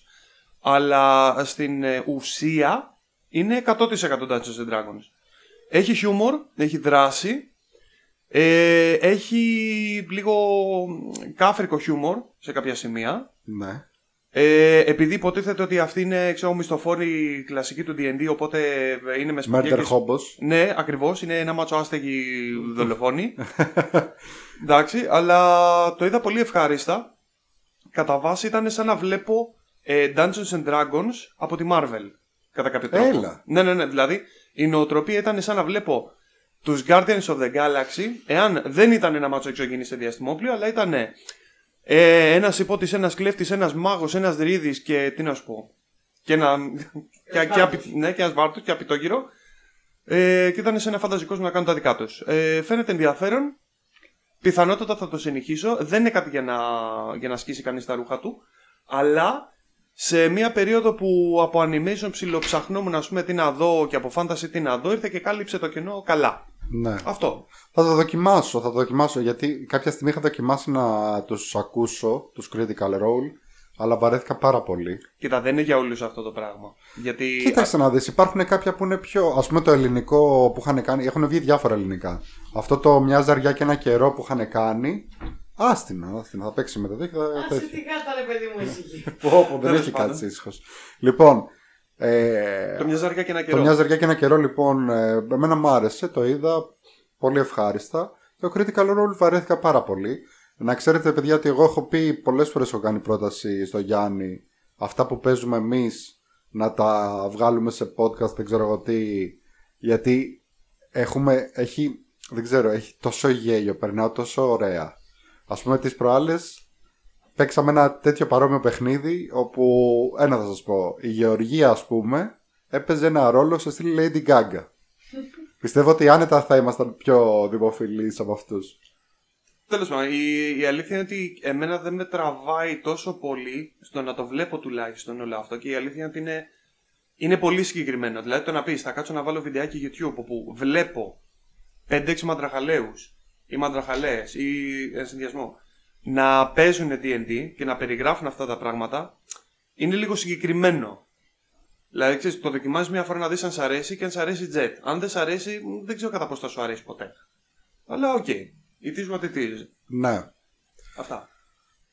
Αλλά στην ε, ουσία είναι 100% Dungeons and Dragons. Έχει χιούμορ, έχει δράση, ε, έχει λίγο κάφρικο χιούμορ σε κάποια σημεία. Ναι. Ε, επειδή υποτίθεται ότι αυτή είναι ξέρω, μισθοφόρη κλασική του D&D, οπότε είναι με σπουδαία Murder και- Hobos. ναι, ακριβώς. Είναι ένα μάτσο άστεγη δολοφόνη. Εντάξει, αλλά το είδα πολύ ευχάριστα. Κατά βάση ήταν σαν να βλέπω ε, Dungeons and Dragons από τη Marvel. Κατά κάποιο τρόπο. Έλα. Ναι, ναι, ναι. Δηλαδή η νοοτροπία ήταν σαν να βλέπω τους Guardians of the Galaxy, εάν δεν ήταν ένα μάτσο εξωγενή σε διαστημόπλιο, αλλά ήταν ε, ένας υπότης, ένας κλέφτης, ένας μάγος, ένας δρίδης και τι να σου πω. Και, ένα, και, και, απει- ναι, και ένας βάρτος και απειτόγυρο. Ε, και ήταν σε ένα φανταζικό κόσμο να κάνουν τα δικά τους. Ε, φαίνεται ενδιαφέρον. Πιθανότατα θα το συνεχίσω. Δεν είναι κάτι για να, για να σκίσει κανείς τα ρούχα του. Αλλά σε μια περίοδο που από animation ψιλοψαχνόμουν να πούμε τι να δω και από fantasy τι να δω, ήρθε και κάλυψε το κενό καλά. Ναι. Αυτό. Θα το δοκιμάσω, θα το δοκιμάσω γιατί κάποια στιγμή είχα δοκιμάσει να τους ακούσω, τους Critical Role, αλλά βαρέθηκα πάρα πολύ. Κοίτα, δεν είναι για όλους αυτό το πράγμα. Γιατί. Κοίταξε να δεις, υπάρχουν κάποια που είναι πιο, ας πούμε το ελληνικό που είχαν κάνει, έχουν βγει διάφορα ελληνικά. Αυτό το μια ζαριά και ένα καιρό που είχαν κάνει, άστινα, άστινα, θα παίξει μετά και θα, θα Άσε έχει. τι γάτα ρε παιδί μου εσύ. Πω, πω, δεν Τέλος έχει πάντων. κάτσει ήσυχος. Λοιπόν, ε, Το μια ζαριά και ένα Το καιρό. μια ζαριά και ένα καιρό λοιπόν, ε, εμένα μου άρεσε, το είδα πολύ ευχάριστα. Το Critical Role βαρέθηκα πάρα πολύ. Να ξέρετε παιδιά ότι εγώ έχω πει πολλές φορές έχω κάνει πρόταση στο Γιάννη αυτά που παίζουμε εμείς να τα βγάλουμε σε podcast, δεν ξέρω εγώ τι, γιατί έχουμε, έχει, δεν ξέρω, έχει τόσο γέλιο, περνάω τόσο ωραία. Ας πούμε τις προάλλες παίξαμε ένα τέτοιο παρόμοιο παιχνίδι όπου, ένα θα σας πω, η Γεωργία ας πούμε έπαιζε ένα ρόλο σε στυλ Lady Gaga. Πιστεύω ότι άνετα θα ήμασταν πιο δημοφιλείς από αυτούς. Τέλος πάντων, η, η αλήθεια είναι ότι εμένα δεν με τραβάει τόσο πολύ στο να το βλέπω τουλάχιστον όλο αυτό και η αλήθεια είναι ότι είναι, είναι πολύ συγκεκριμένο. Δηλαδή το να πεις, θα κάτσω να βάλω βιντεάκι YouTube όπου βλέπω 5-6 μαντραχαλαίου ή μαντραχαλαίε ή ε, συνδυασμό να παίζουν DD και να περιγράφουν αυτά τα πράγματα είναι λίγο συγκεκριμένο. Δηλαδή, ξέρεις, το δοκιμάζεις μια φορά να δεις αν σ' αρέσει και αν σ' αρέσει jet. Αν δεν σ' αρέσει, μ, δεν ξέρω κατά πώ θα σου αρέσει ποτέ. Αλλά OK. It is what it is. Ναι. Αυτά.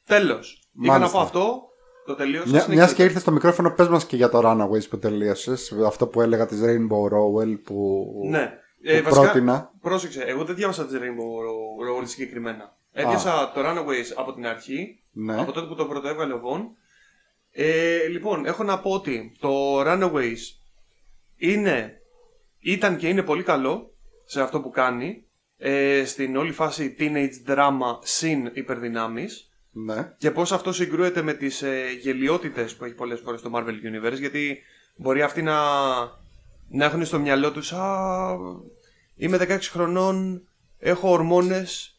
Τέλος. Είχα Μάλιστα. να πω αυτό. Το τελείωσα. Μια, συνεχίζω. μιας και ήρθες στο μικρόφωνο, πες μας και για το Runaways που τελείωσες. Αυτό που έλεγα της Rainbow Rowell που, Ναι. που Ε, βασικά, πρότεινα. πρόσεξε, εγώ δεν διάβασα της Rainbow Rowell συγκεκριμένα. Έπιασα το Runaways από την αρχή, Ναι. από τότε που το πρωτοέβγαλε ο Vaughan. Ε, λοιπόν, έχω να πω ότι το Runaways είναι, ήταν και είναι πολύ καλό. σε αυτό που κάνει. Ε, στην όλη φάση teenage drama συν υπερδυνάμεις Ναι. και πώς αυτό συγκρούεται με τις ε, γελιότητες που έχει πολλές φορές το Marvel Universe γιατί μπορεί αυτοί να, να έχουν στο μυαλό τους «Α, είμαι 16 χρονών, έχω ορμόνες,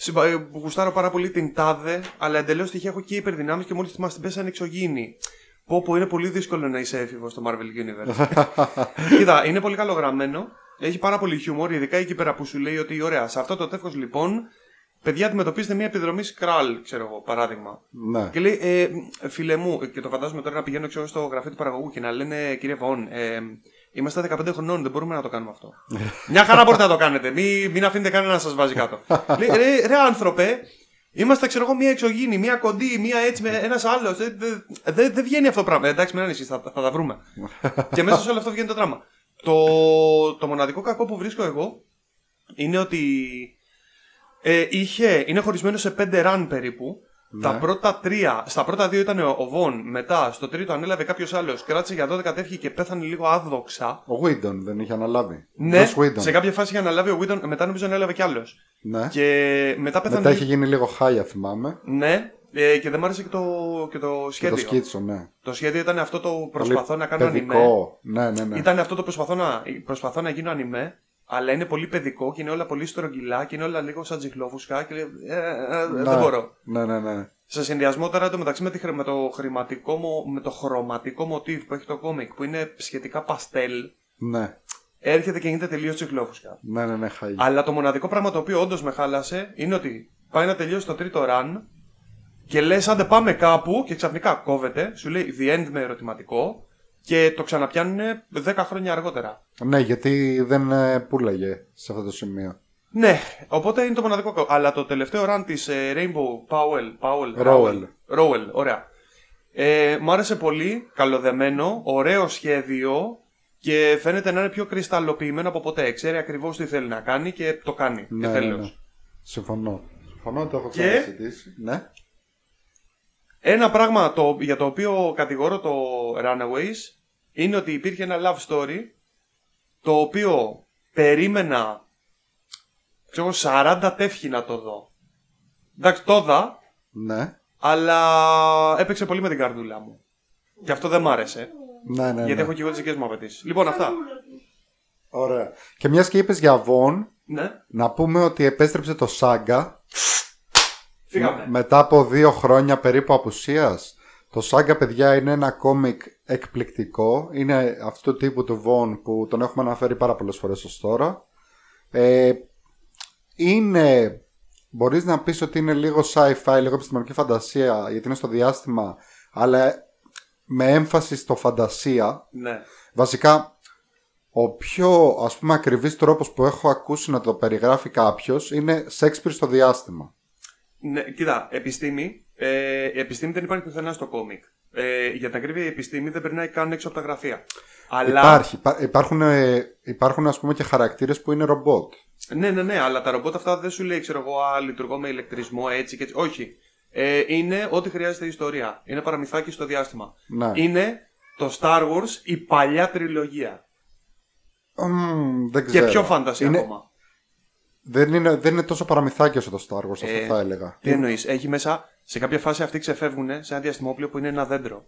συμπα- ε, γουστάρω πάρα πολύ την τάδε, αλλά εντελώς τυχαία έχω και υπερδυνάμεις και μόλις μας την πέσανε εξωγήινοι. Πω πω είναι πολύ δύσκολο να είσαι έφηβος στο Marvel Universe. Κοίτα, είναι πολύ καλογραμμένο. Έχει πάρα πολύ χιούμορ, ειδικά εκεί πέρα που σου λέει ότι ωραία, σε αυτό το τεύχος λοιπόν, παιδιά αντιμετωπίζετε μια επιδρομή σκράλ, ξέρω εγώ, παράδειγμα. Ναι. Και λέει, ε, φίλε μου, και το φαντάζομαι τώρα να πηγαίνω ξέρω, στο γραφείο του παραγωγού και να λένε, κύριε Βον, ε, είμαστε 15 χρονών, δεν μπορούμε να το κάνουμε αυτό. μια χαρά μπορείτε να το κάνετε, μην, μην αφήνετε κανένα να σας βάζει κάτω. λέει, ρε, ρε άνθρωπε, Είμαστε, ξέρω εγώ, μία εξωγήινη, μία κοντή, μία έτσι με ένας άλλος. Δεν δε, δε, δεν βγαίνει αυτό το πράγμα. Ε, Εντάξει, μην ανησυχείς, θα, θα τα βρούμε. και μέσα σε όλο αυτό βγαίνει το δράμα. Το, το μοναδικό κακό που βρίσκω εγώ είναι ότι ε, είχε, είναι χωρισμένο σε πέντε run περίπου. Τα πρώτα τρία, στα πρώτα δύο ήταν ο Βον, μετά στο τρίτο ανέλαβε κάποιος άλλος, κράτησε για 12 τεύχη και πέθανε λίγο άδοξα. Ο Whedon δεν είχε αναλάβει. Ναι, Joss Whedon. σε κάποια φάση είχε αναλάβει ο Whedon, μετά νομίζω ανέλαβε κι άλλος. Ναι. Και μετά πέθανε. Μετά είχε γίνει λίγο χάλια, θυμάμαι. Ναι, ε, και δεν μ' άρεσε και το, και το Και σχέδιο. το σκίτσο, ναι. Το σχέδιο ήταν αυτό το προσπαθώ Πολύ να κάνω ανημέ. παιδικό. Ναι, ναι, ναι. Ήταν αυτό το προσπαθώ να, προσπαθώ να γίνω ανημέ, αλλά είναι πολύ παιδικό και είναι όλα πολύ στρογγυλά και είναι όλα λίγο σαν τζιχλόφουσκα και λέει, ε, ε, ε, Ναι. δεν μπορώ. Ναι, ναι, ναι. Σε συνδυασμό τώρα το μεταξύ με, τη, χρη- με, το χρηματικό, μο- με το χρωματικό μοτίβ που έχει το κόμικ που είναι σχετικά παστέλ, Ναι, έρχεται και γίνεται τελείως τσιχλόφουσκα. ναι, ναι, ναι, χάλια. Αλλά το μοναδικό πράγμα το οποίο όντως με χάλασε είναι ότι πάει να τελειώσει το τρίτο run και λες, άντε πάμε κάπου και ξαφνικά κόβεται, σου λέει the end με ερωτηματικό και το ξαναπιάνουν 10 χρόνια αργότερα. Ναι, γιατί δεν ε, πούλαγε σε αυτό το σημείο. Ναι, οπότε είναι το μοναδικό κακό. Αλλά το τελευταίο run της Rainbow Powell. Powell Rowell. Rowell, ωραία. Ε, μου άρεσε πολύ, καλοδεμένο, ωραίο σχέδιο και φαίνεται να είναι πιο κρυσταλλοποιημένο από ποτέ. Ξέρει ακριβώς τι θέλει να κάνει και το κάνει. Ναι, και ναι, τέλος. ναι. Συμφωνώ. Συμφωνώ, το έχω Και- ξανασυζητήσει. Ναι. Ένα πράγμα το, για το οποίο κατηγορώ το Runaways είναι ότι υπήρχε ένα love story το οποίο περίμενα ξέρω, 40 τεύχη να το δω. Εντάξει, το δα, Ναι. αλλά έπαιξε πολύ με την καρδούλα μου. Και αυτό δεν μ' άρεσε. Ναι, ναι, γιατί ναι. έχω και εγώ τις δικές μου απαιτήσεις. Λοιπόν, αυτά. Ωραία. Και μιας και είπες για Βον, Ναι, να πούμε ότι επέστρεψε το Σάγκα φύγαμε. μετά από δύο χρόνια περίπου απουσίας. Το Σάγκα, παιδιά, είναι ένα κόμικ εκπληκτικό. Είναι αυτού του τύπου του Βον που τον έχουμε αναφέρει πάρα πολλές φορές ως τώρα. Ε, είναι, μπορείς να πεις ότι είναι λίγο sci-fi, λίγο επιστημονική φαντασία, γιατί είναι στο διάστημα, αλλά με έμφαση στο φαντασία. Ναι. Βασικά, ο πιο ας πούμε ακριβής τρόπος που έχω ακούσει να το περιγράφει κάποιος είναι Shakespeare στο διάστημα. Ναι. Κοίτα, επιστήμη. Ε, η επιστήμη δεν υπάρχει πουθενά στο κόμικ. Ε, για την ακρίβεια, η επιστήμη δεν περνάει καν έξω από τα γραφεία. Αλλά... Υπάρχει, υπά- υπάρχουν, ε, υπάρχουν ας πούμε και χαρακτήρες που είναι ρομπότ. Ναι, ναι, ναι, αλλά τα ρομπότ αυτά δεν σου λέει, ξέρω εγώ, α, λειτουργώ με ηλεκτρισμό έτσι και έτσι. Όχι. Ε, είναι ό,τι χρειάζεται η ιστορία. Είναι παραμυθάκι στο διάστημα. Ναι. Είναι το Star Wars η παλιά τριλογία. Μμμ, δεν Και ξέρω. πιο φάνταση είναι, ακόμα. Δεν είναι, δεν είναι τόσο παραμυθάκι όσο το Star Wars, αυτό Ε, θα έλεγα. Τι εννοείς, έχει μέσα σε κάποια φάση αυτοί ξεφεύγουν σε ένα διαστημόπλαιο που είναι ένα δέντρο.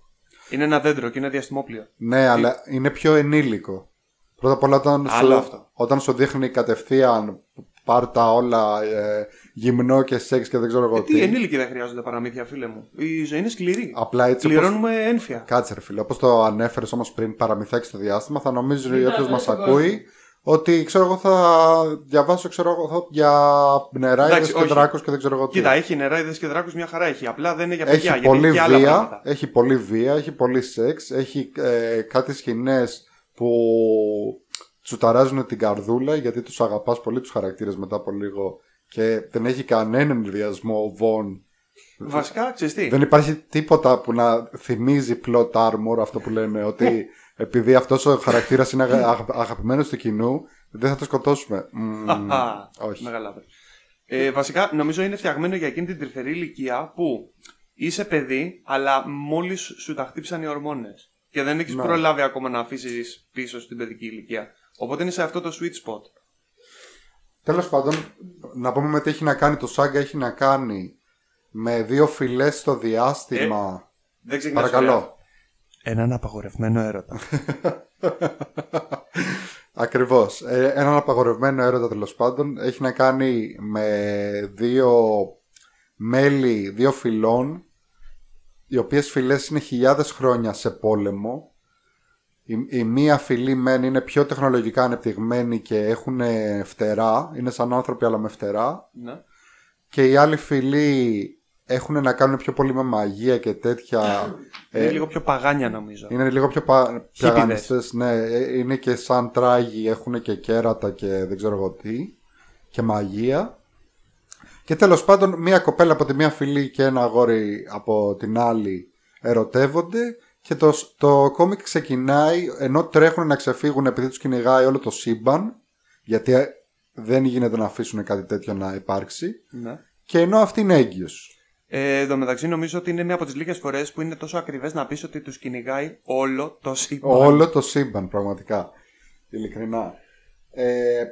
Είναι ένα δέντρο και είναι δυαστημόπλαιο. Ναι, αλλά είναι πιο ενήλικο. Πρώτα απ' όλα όταν, Άλλο σου, αυτό. όταν σου δείχνει κατευθείαν πάρτα όλα ε, γυμνό και σεξ και δεν ξέρω εγώ Ε, τι. τι ενήλικοι δεν χρειάζονται παραμύθια, φίλε μου. Η ζωή είναι σκληρή. Απλά έτσι όπως... Πληρώνουμε ένφια. Κάτσε ρε φίλε, όπως το ανέφερες όμως πριν παραμυθάκι στο διάστημα θα νομίζεις Κοίτα, όποιος δεν μας το ακούει ότι ξέρω εγώ θα διαβάσω ξέρω εγώ θα- για νεράιδες Εντάξει, και όχι. δράκους και δεν ξέρω εγώ τι. Κοίτα, έχει νεράιδε και δράκους μια χαρά έχει. Απλά δεν είναι για έχει παιδιά. γιατί πολύ έχει και άλλα βία, πράγματα. έχει πολύ βία, έχει πολύ σεξ, έχει ε, κάτι σκηνές που τσουταράζουν την καρδούλα γιατί τους αγαπάς πολύ τους χαρακτήρες μετά από λίγο και δεν έχει κανέναν ενδιασμό ο Βον. Βασικά, ξέρεις τι. Δεν υπάρχει τίποτα που να θυμίζει plot armor αυτό που λένε ότι επειδή αυτός ο χαρακτήρας είναι αγα- αγα- αγαπημένος του κοινού δεν θα το σκοτώσουμε. Μμμ, όχι. Μεγάλα λάθος. Ε, βασικά, νομίζω είναι φτιαγμένο για εκείνη την τρυφερή ηλικία που είσαι παιδί, αλλά μόλις σου τα χτύπησαν οι ορμόνες. Και δεν έχεις Ναι. προλάβει ακόμα να αφήσεις πίσω στην παιδική ηλικία. Οπότε είναι σε αυτό το sweet spot. Τέλος πάντων, να πούμε με τι έχει να κάνει. Το Σάγκα έχει να κάνει με δύο φυλές στο διάστημα. Δεν ξεκινάς Παρακαλώ. Ωραία. Έναν απαγορευμένο έρωτα. Ακριβώς. Ε, έναν απαγορευμένο έρωτα τέλος πάντων έχει να κάνει με δύο μέλη δύο φυλών οι οποίες φυλές είναι χιλιάδες χρόνια σε πόλεμο. Η, η μία φυλή μεν είναι πιο τεχνολογικά ανεπτυγμένη και έχουν φτερά, είναι σαν άνθρωποι αλλά με φτερά. ναι. Και η άλλη φυλή έχουν να κάνουν πιο πολύ με μαγεία και τέτοια. Είναι Ε, λίγο πιο παγάνια νομίζω. είναι λίγο πιο πα... Χίπηδες. πιαγανιστές, ναι. Ε, Είναι και σαν τράγοι, έχουν και κέρατα και δεν ξέρω εγώ τι. Και μαγεία. Και τέλος πάντων, μία κοπέλα από τη μία φυλή και ένα αγόρι από την άλλη ερωτεύονται. Και το, το κόμικ ξεκινάει ενώ τρέχουν να ξεφύγουν επειδή τους κυνηγάει όλο το σύμπαν. Γιατί ε, δεν γίνεται να αφήσουν κάτι τέτοιο να υπάρξει. Ναι. Και ενώ αυτή είναι έγκυος. Ε, εν τω μεταξύ νομίζω ότι είναι μία από τις λίγες φορές που είναι τόσο ακριβές να πεις ότι τους κυνηγάει όλο το σύμπαν. Όλο το σύμπαν, πραγματικά. Ειλικρινά. Ε,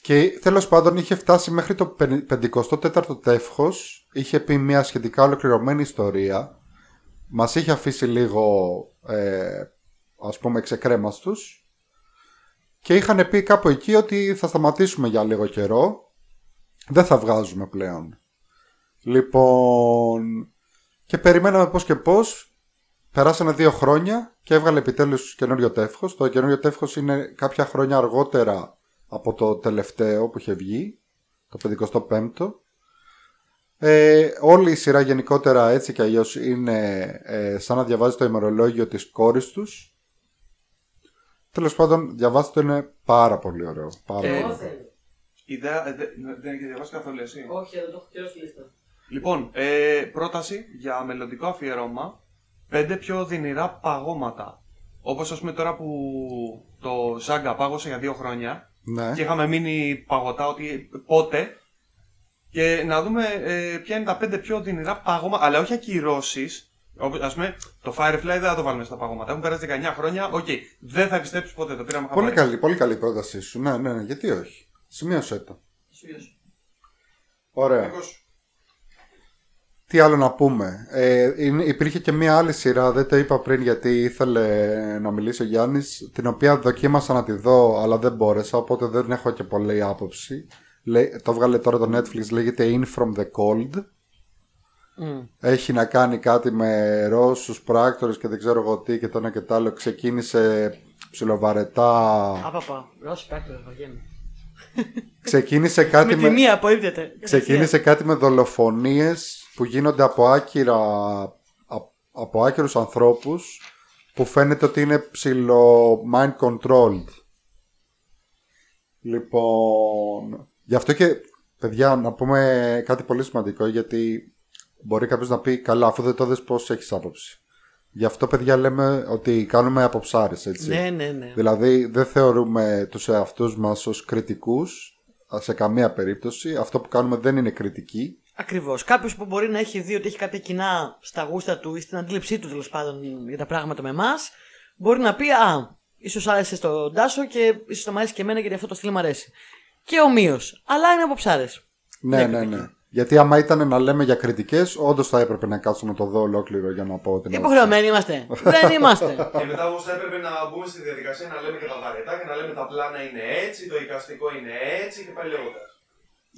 και τέλος πάντων είχε φτάσει μέχρι το 54ο τεύχος. Είχε πει μια σχετικά ολοκληρωμένη ιστορία. Μας είχε αφήσει λίγο, ε, ας πούμε, ξεκρέμαστους. Και είχαν πει κάπου εκεί ότι θα σταματήσουμε για λίγο καιρό. Δεν θα βγάζουμε πλέον. Λοιπόν... Και περιμέναμε πώς και πώς Περάσανε δύο χρόνια και έβγαλε επιτέλους καινούριο τεύχος. Το καινούριο τεύχος είναι κάποια χρόνια αργότερα από το τελευταίο που είχε βγει, το 55ο. Ε, όλη η σειρά γενικότερα έτσι και αλλιώς είναι ε, σαν να διαβάζει το ημερολόγιο της κόρης τους. Τέλος πάντων, διαβάστε το είναι πάρα πολύ ωραίο. Πάρα Ε, πολύ. θέλω. Ιδέα, ε, δεν, δεν έχεις διαβάσει καθόλου εσύ; Όχι, δεν το έχω καιρό στη λίστα. Λοιπόν, ε, πρόταση για μελλοντικό αφιέρωμα. Πέντε πιο οδυνηρά παγώματα. Όπως ας πούμε τώρα που το Saga πάγωσε για δύο χρόνια Ναι. και είχαμε μείνει παγωτά ότι πότε και να δούμε ε, ποια είναι τα πέντε πιο οδυνηρά παγώματα, αλλά όχι ακυρώσεις. Όπως, ας πούμε, το Firefly δεν θα το βάλουμε στα παγώματα. Έχουν περάσει 19 χρόνια. Οκ, δεν θα πιστέψει ποτέ. Το πήραμε Πολύ χαμπάρι. καλή, πολύ καλή πρότασή σου. Ναι, ναι, ναι, γιατί όχι. Σημείωσέ το. Ωραία. Νίκος, Τι άλλο να πούμε. Ε, είναι- υπήρχε και μία άλλη σειρά, δεν το είπα πριν γιατί ήθελε να μιλήσει ο Γιάννης, την οποία δοκίμασα να τη δω, αλλά δεν μπόρεσα, οπότε δεν έχω και πολλή άποψη. Λέ- το βγάλε τώρα το Netflix, λέγεται In From The Cold. Έχει να κάνει κάτι με Ρώσους πράκτορες και δεν ξέρω εγώ τι και το ένα και το άλλο. Ξεκίνησε ψιλοβαρετά. Απαπα, Ρώσοι πράκτορες, βαριέμαι. Ξεκίνησε κάτι Με τη μία απορρίπτεται. Ξεκίνησε κάτι με δολοφονίες που γίνονται από άκυρα α- από άκυρους ανθρώπους που φαίνεται ότι είναι ψηλο mind controlled. Λοιπόν, γι' αυτό και παιδιά να πούμε κάτι πολύ σημαντικό γιατί μπορεί κάποιος να πει καλά αφού δεν το δες πώς έχεις άποψη. Γι' αυτό παιδιά λέμε ότι κάνουμε αποψάρες έτσι. Ναι, ναι, ναι. Δηλαδή δεν θεωρούμε τους εαυτούς μας ως κριτικούς σε καμία περίπτωση. Αυτό που κάνουμε δεν είναι κριτική. Ακριβώς. Κάποιος που μπορεί να έχει δει ότι έχει κάποια κοινά στα γούστα του ή στην αντίληψή του τέλος πάντων για τα πράγματα με εμάς, μπορεί να πει Α, ίσως άρεσε στον Τάσο και ίσως θα μου αρέσει και εμένα γιατί αυτό το στυλ μου αρέσει. Και ομοίω. Αλλά είναι από ψάρες. Ναι, ναι, ναι. Γιατί άμα ήταν να λέμε για κριτικές, όντως θα έπρεπε να κάτσω να το δω ολόκληρο για να πω την άποψη. Υποχρεωμένοι είμαστε. Δεν είμαστε. Και μετά όμως θα έπρεπε να μπούμε στη διαδικασία να λέμε και τα βαρετά και να λέμε τα πλάνα είναι έτσι, το εικαστικό είναι έτσι και πάει λέγοντας.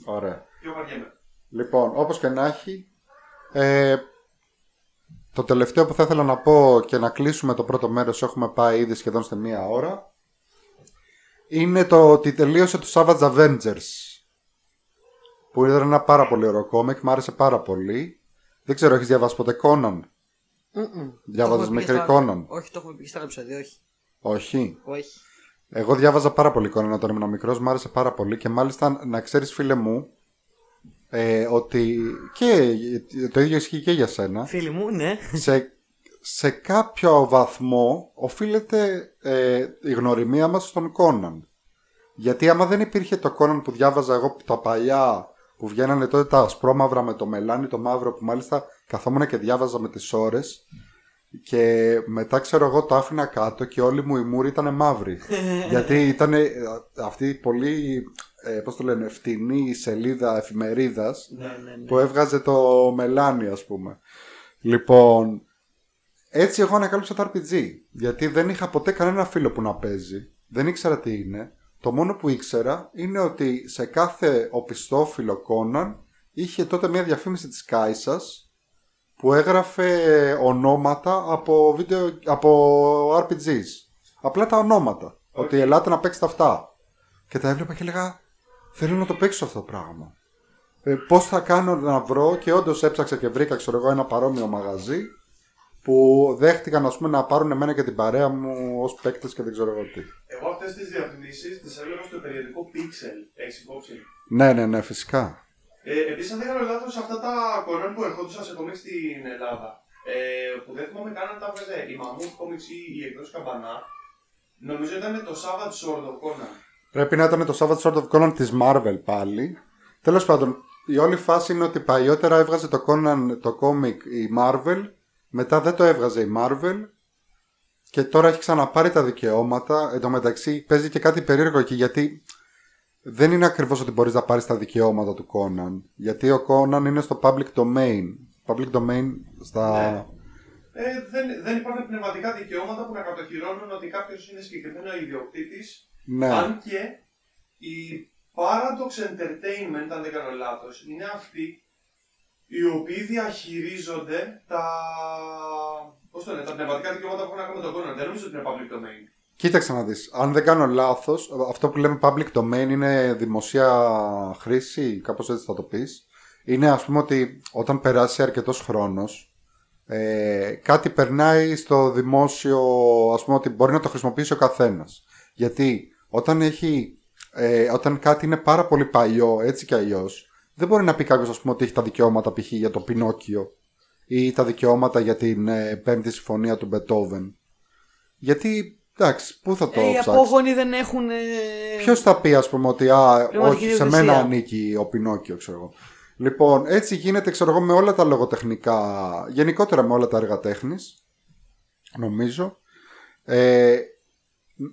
Ωραία. Πιο βαριέμαι. Λοιπόν, όπως και να έχει, ε, το τελευταίο που θα ήθελα να πω και να κλείσουμε το πρώτο μέρος, έχουμε πάει ήδη σχεδόν στη μία ώρα, είναι το ότι τελείωσε το Savage Avengers, που ήταν ένα πάρα πολύ ωραίο κόμικ, μου άρεσε πάρα πολύ. Δεν ξέρω, έχεις διαβάσει ποτέ Conan; Διάβαζες μικρή Conan; Όχι, το έχουμε πει στα επεισόδια, όχι. Όχι. όχι. Εγώ διάβαζα πάρα πολύ Conan όταν ήμουν μικρός, μου άρεσε πάρα πολύ και μάλιστα να ξέρεις φίλε μου, ε, ότι και το ίδιο ισχύει και για σένα. Φίλοι μου, ναι. σε, σε κάποιο βαθμό οφείλεται ε, η γνωριμία μας στον Κόναν. Γιατί άμα δεν υπήρχε το Κόναν που διάβαζα εγώ τα παλιά που βγαίνανε τότε τα ασπρόμαυρα με το μελάνι το μαύρο που μάλιστα καθόμουν και διάβαζα με τις ώρες και μετά ξέρω εγώ το άφηνα κάτω και όλη μου η μούρη ήταν μαύρη. Γιατί ήταν αυτή πολύ ε, πώς το λένε, φτηνή σελίδα εφημερίδας Ναι, ναι, ναι. που έβγαζε το μελάνι ας πούμε. Λοιπόν, έτσι εγώ ανακάλυψα το RPG. Γιατί δεν είχα ποτέ κανένα φίλο που να παίζει. Δεν ήξερα τι είναι. Το μόνο που ήξερα είναι ότι σε κάθε οπισθόφυλλο Conan είχε τότε μια διαφήμιση της Κάισας που έγραφε ονόματα από, βίντεο, από RPGs. Απλά τα ονόματα. Ότι ελάτε να παίξετε αυτά. Και τα έβλεπα και έλεγα θέλω να το παίξω αυτό το πράγμα. Ε, Πώς θα κάνω να βρω και όντως έψαξα και βρήκα ξέρω εγώ, ένα παρόμοιο μαγαζί που δέχτηκαν ας πούμε, να πάρουν εμένα και την παρέα μου ως παίκτες και δεν ξέρω εγώ τι. Εγώ αυτές τις διαφημίσεις τις έβλεπα στο περιοδικό Pixel. Έχει υπόψη. Ναι, ναι, ναι, φυσικά. Ε, Επίσης, αν δεν κάνω λάθος, αυτά τα Conan που ερχόντουσαν σε κομίξ στην Ελλάδα, ε, που δεν θυμάμαι καν αν τα έβγαζε η Μαμούτ κόμιξ ή η εκτός καμπανά, νομίζω ήταν το Savage Sword of Conan. Πρέπει να ήταν το Savage Sword of Conan της Marvel πάλι. Τέλος πάντων, η όλη φάση είναι ότι παλιότερα έβγαζε το Conan το comic η Marvel, μετά δεν το έβγαζε η Marvel και τώρα έχει ξαναπάρει τα δικαιώματα. Εν τω μεταξύ παίζει και κάτι περίεργο εκεί γιατί δεν είναι ακριβώς ότι μπορείς να πάρεις τα δικαιώματα του Conan. Γιατί ο Conan είναι στο public domain. Public domain στα... Ναι. Ε, δεν, δεν υπάρχουν πνευματικά δικαιώματα που να κατοχυρώνουν ότι κάποιος είναι συγκεκριμένο ιδιοκτήτης. Ναι. Αν και η Paradox Entertainment, αν δεν κάνω λάθος, είναι αυτοί οι οποίοι διαχειρίζονται τα. Πώς το λένε, τα πνευματικά δικαιώματα που έχουν να κάνουν με τον Conan. Δεν νομίζω ότι είναι public domain. Κοίταξε να δεις, αν δεν κάνω λάθος, αυτό που λέμε public domain είναι δημοσία χρήση, κάπως έτσι θα το πεις. Είναι ας πούμε ότι όταν περάσει αρκετός χρόνος, ε, κάτι περνάει στο δημόσιο, ας πούμε ότι μπορεί να το χρησιμοποιήσει ο καθένας. Γιατί όταν, έχει, ε, όταν κάτι είναι πάρα πολύ παλιό, έτσι κι αλλιώς, δεν μπορεί να πει κάποιος ας πούμε ότι έχει τα δικαιώματα π.χ. για το Πινόκιο ή τα δικαιώματα για την ε, πέμπτη συμφωνία του Μπετόβεν. Γιατί, εντάξει, πού θα το Ε, οι ψάξεις; απόγονοι δεν έχουν. Ε... Ποιος θα πει, ας πούμε, ότι α, Πνευματική όχι, σε ιδιοκτησία. μένα ανήκει ο Πινόκιο, ξέρω εγώ. Λοιπόν, έτσι γίνεται, ξέρω εγώ, με όλα τα λογοτεχνικά, γενικότερα με όλα τα έργα τέχνης, νομίζω. Ε,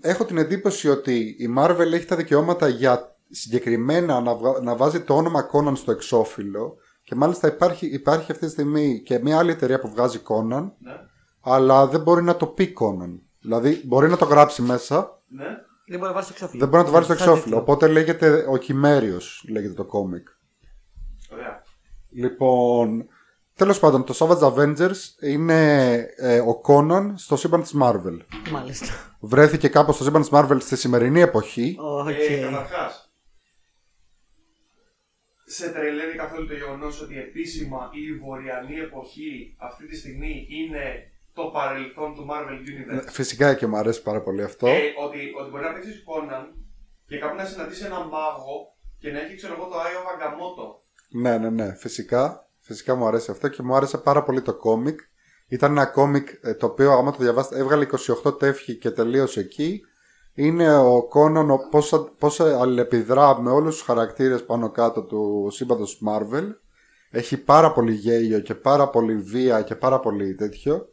έχω την εντύπωση ότι η Marvel έχει τα δικαιώματα για συγκεκριμένα να, βγα- να βάζει το όνομα Conan στο εξώφυλλο και μάλιστα υπάρχει, υπάρχει αυτή τη στιγμή και μια άλλη εταιρεία που βγάζει Conan, Ναι. αλλά δεν μπορεί να το πει Conan. Δηλαδή, μπορεί να το γράψει μέσα, Ναι. Δεν μπορεί να βάλει στο εξώφυλλο. δεν μπορεί να το βάλει στο Σαν εξώφυλλο. τίτλο. Οπότε λέγεται ο Κιμμέριος, λέγεται το κόμικ. Ωραία. Λοιπόν, τέλος πάντων, το Savage Avengers είναι ε, ο Conan στο σύμπαν της Marvel. Μάλιστα. Βρέθηκε κάπως στο σύμπαν της Marvel στη σημερινή εποχή. Οκ. Ε, Καταρχάς, σε τρελαίνει καθόλου το γεγονός ότι επίσημα η Υβοριανή εποχή αυτή τη στιγμή είναι το παρελθόν του Marvel Universe. Φυσικά και μου αρέσει πάρα πολύ αυτό. Ε, ότι, ότι μπορεί να παίξεις Conan και κάπου να συναντήσει έναν μάγο και να έχει ξέρω εγώ το Άιο Βαγκαμότο. Ναι, ναι, ναι, φυσικά. Φυσικά μου αρέσει αυτό και μου άρεσε πάρα πολύ το κόμικ. Ήταν ένα κόμικ ε, το οποίο άμα το διαβάσετε έβγαλε 28 τεύχη και τελείωσε εκεί. Είναι ο Κόναν ο, πώς, πώς αλληλεπιδρά με όλους τους χαρακτήρες πάνω κάτω του σύμπαντος Marvel. Έχει πάρα πολύ γέλιο και πάρα πολύ βία και πάρα πολύ τέτοιο.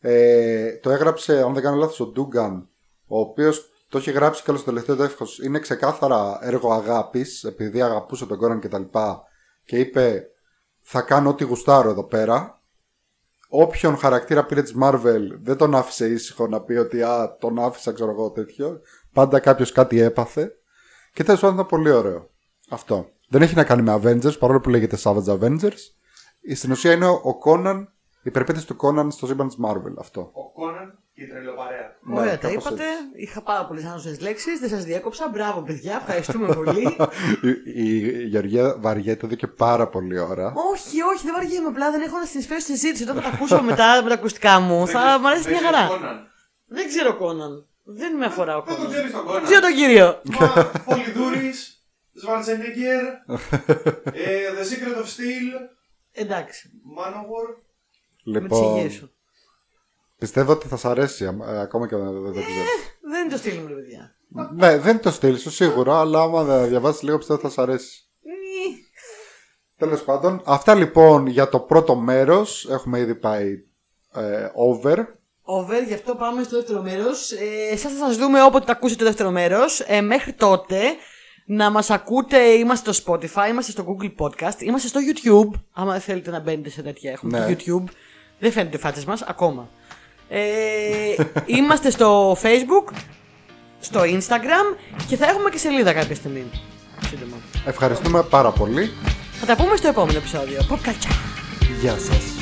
Ε, το έγραψε, αν δεν κάνω λάθος, ο Ντούγκαν, ο οποίος το έχει γράψει και όλο στο τελευταίο τεύχος. Είναι ξεκάθαρα έργο αγάπης, επειδή αγαπούσε τον Κόναν και τα λοιπά. Και είπε, θα κάνω ό,τι γουστάρω εδώ πέρα. Όποιον χαρακτήρα πήρε της Marvel δεν τον άφησε ήσυχο να πει ότι α, τον άφησα ξέρω εγώ τέτοιο. Πάντα κάποιος κάτι έπαθε. Και τέλος πάντων ήταν πολύ ωραίο. Αυτό. Δεν έχει να κάνει με Avengers, παρόλο που λέγεται Savage Avengers. Στην ουσία είναι ο Conan, η περιπέτεια του Conan στο σύμπαν της Marvel. Αυτό. Ο Conan και η τρελοπαρέα. του. Ωραία, Ναι, τα κάπως είπατε. έτσι. Είχα πάρα πολλές άνοιξε λέξεις. Δεν σας διέκοψα. Μπράβο, παιδιά. Ευχαριστούμε πολύ. η, η Γεωργία βαριέται εδώ και πάρα πολλή ώρα. όχι, όχι, δεν βαριέμαι. Απλά δεν έχω να συνεισφέρω στη συζήτηση. Όταν θα τα ακούσω μετά με τα ακουστικά μου, θα μου αρέσει Δεν μια ξέρεις χαρά. Conan. Δεν ξέρω Κόναν. Δεν με αφορά ο Δεν τον Κόναν. ξέρεις τον Δεν Conan. ξέρω τον κύριο. Μα, Πολυδούρης, Schwarzenegger, ε, The Secret of Steel, Εντάξει. Manowar. Με τις Λοιπόν, υγείε σου. Πιστεύω ότι θα σ' αρέσει αμα- ε, ακόμα και αν δεν το ξέρεις. Δεν είναι το στυλ μου, ρε παιδιά. ναι, δεν είναι το στυλ σου σίγουρα, αλλά άμα δεν διαβάσεις λίγο πιστεύω θα σ' αρέσει. Νι. Τέλος πάντων, αυτά λοιπόν για το πρώτο μέρος. Έχουμε ήδη πάει ε, over. Over, γι' αυτό πάμε στο δεύτερο μέρος. Ε, Εσάς θα σας δούμε όποτε τα ακούσετε το δεύτερο μέρος. Ε, μέχρι τότε, Να μας ακούτε, είμαστε στο Spotify, είμαστε στο Google Podcast, είμαστε στο YouTube. Άμα δεν θέλετε να μπαίνετε σε τέτοια, έχουμε Ναι. το YouTube. Δεν φαίνεται οι φάτσες μας ακόμα. Ε, είμαστε στο Facebook, στο Instagram και θα έχουμε και σελίδα κάποια στιγμή. Σύντομα. Ευχαριστούμε πάρα πολύ. Θα τα πούμε στο επόμενο επεισόδιο. Pop culture. Γεια σας.